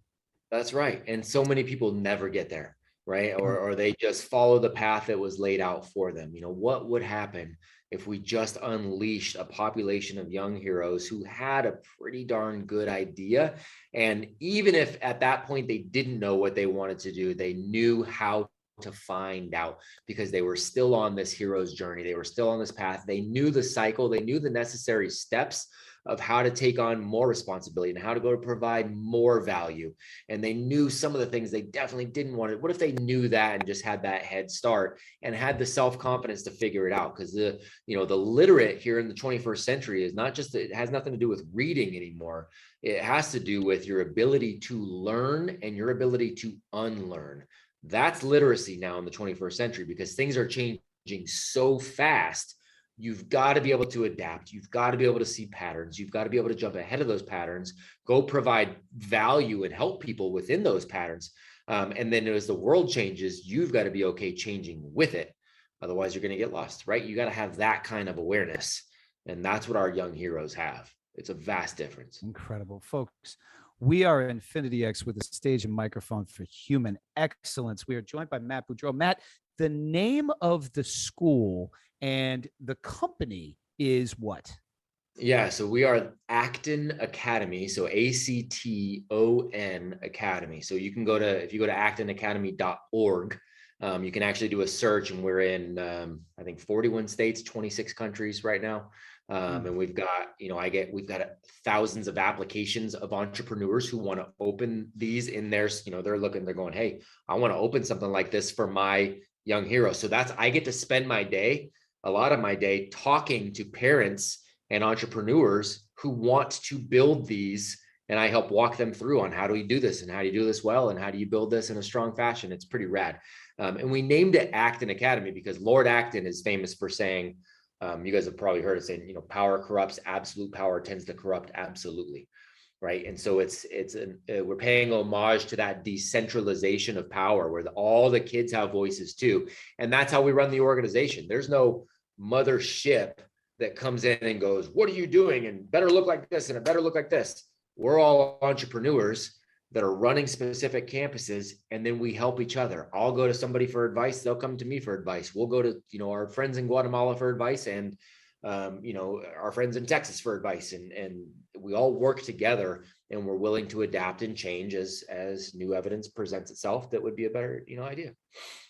That's right. And so many people never get there, right? Or or they just follow the path that was laid out for them. You know, what would happen if we just unleashed a population of young heroes who had a pretty darn good idea. And even if at that point they didn't know what they wanted to do, they knew how to find out because they were still on this hero's journey. They were still on this path. They knew the cycle, they knew the necessary steps of how to take on more responsibility and how to go to provide more value. And they knew some of the things they definitely didn't want to. What if they knew that and just had that head start and had the self confidence to figure it out? Because the you know the literate here in the 21st century is not just it has nothing to do with reading anymore. It has to do with your ability to learn and your ability to unlearn. That's literacy now in the 21st century because things are changing so fast You've got to be able to adapt. You've got to be able to see patterns. You've got to be able to jump ahead of those patterns, go provide value and help people within those patterns. Um, and then as the world changes, you've got to be okay changing with it. Otherwise, you're going to get lost, right? You got to have that kind of awareness. And that's what our young heroes have. It's a vast difference. Incredible, folks. We are Infinity X with a stage and microphone for human excellence. We are joined by Matt Beaudreau. Matt, the name of the school and the company is what? Yeah, so we are Acton Academy, so A C T O N Academy. So you can go to if you go to actonacademy.org, um, you can actually do a search, and we're in um, I think 41 states, 26 countries right now. Um, mm. and we've got you know i get we've got thousands of applications of entrepreneurs who want to open these in their you know they're looking they're going hey i want to open something like this for my young hero so that's i get to spend my day a lot of my day talking to parents and entrepreneurs who want to build these and i help walk them through on how do we do this and how do you do this well and how do you build this in a strong fashion. It's pretty rad. Um, and we named it acton academy because lord acton is famous for saying um, you guys have probably heard it saying you know power corrupts absolute power tends to corrupt absolutely right? And so it's it's an, uh, we're paying homage to that decentralization of power where the, all the kids have voices too. And that's how we run the organization. There's no mothership that comes in and goes, What are you doing? And better look like this and it better look like this. We're all entrepreneurs that are running specific campuses and then we help each other. I'll go to somebody for advice, they'll come to me for advice. We'll go to, you know, our friends in Guatemala for advice and um, you know, our friends in Texas for advice and and we all work together and we're willing to adapt and change as as new evidence presents itself that would be a better, you know, idea.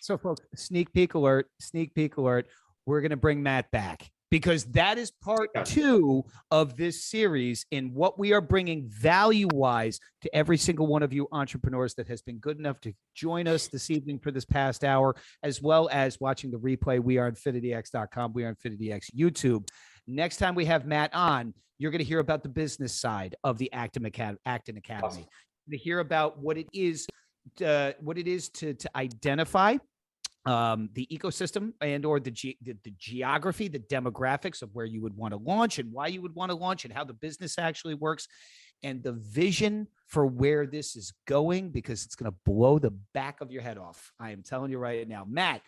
So folks, sneak peek alert, sneak peek alert we're going to bring Matt back because that is part two of this series in what we are bringing value wise to every single one of you entrepreneurs that has been good enough to join us this evening for this past hour, as well as watching the replay. We are infinityx.com. We are infinityx YouTube. Next time we have Matt on, you're going to hear about the business side of the Acton Academy. Acton Academy. Awesome. To hear about what it is uh, what it is to to identify um, the ecosystem and or the, ge- the the geography, the demographics of where you would want to launch and why you would want to launch and how the business actually works and the vision for where this is going because it's going to blow the back of your head off. I am telling you right now, Matt.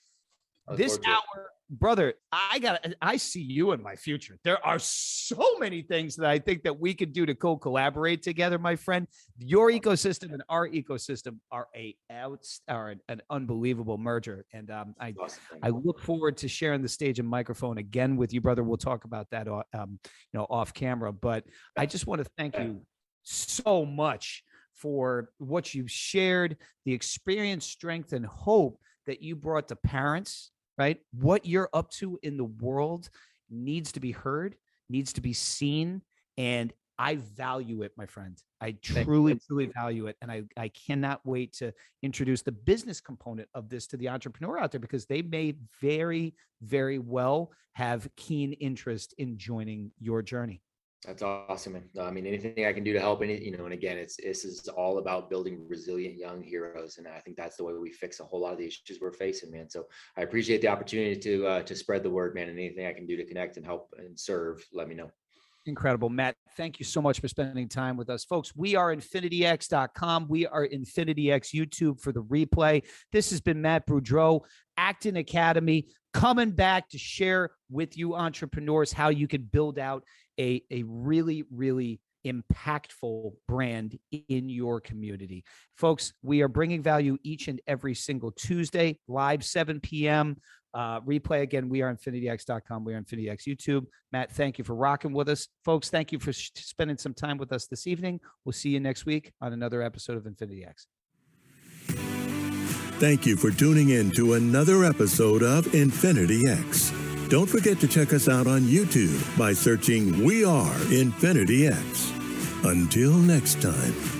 This forward to it. hour, brother, I got I see you in my future. There are so many things that I think that we could do to co-collaborate together, my friend. Your ecosystem and our ecosystem are a outs are an, an unbelievable merger. And um, I Awesome. I look forward to sharing the stage and microphone again with you, brother. We'll talk about that, um, you know, off camera. But I just want to thank you so much for what you've shared, the experience, strength, and hope that you brought to parents. Right, what you're up to in the world needs to be heard, needs to be seen, and I value it, my friend. I truly, truly value it. And I, I cannot wait to introduce the business component of this to the entrepreneur out there because they may very, very well have keen interest in joining your journey. That's awesome. man. I mean, anything I can do to help any, you know, and again, it's, this is all about building resilient young heroes. And I think that's the way we fix a whole lot of the issues we're facing, man. So I appreciate the opportunity to, uh, to spread the word, man, and anything I can do to connect and help and serve, let me know. Incredible. Matt, thank you so much for spending time with us. Folks, we are infinityx.com. We are InfinityX YouTube for the replay. This has been Matt Beaudreau, Acton Academy, coming back to share with you entrepreneurs how you can build out a, a really, really impactful brand in your community. Folks, we are bringing value each and every single Tuesday, live 7 p.m. Uh, replay again, we are infinityx.com. We are InfinityX YouTube. Matt, thank you for rocking with us. Folks, thank you for sh- spending some time with us this evening. We'll see you next week on another episode of Infinity X. Thank you for tuning in to another episode of Infinity X. Don't forget to check us out on YouTube by searching We Are Infinity X. Until next time.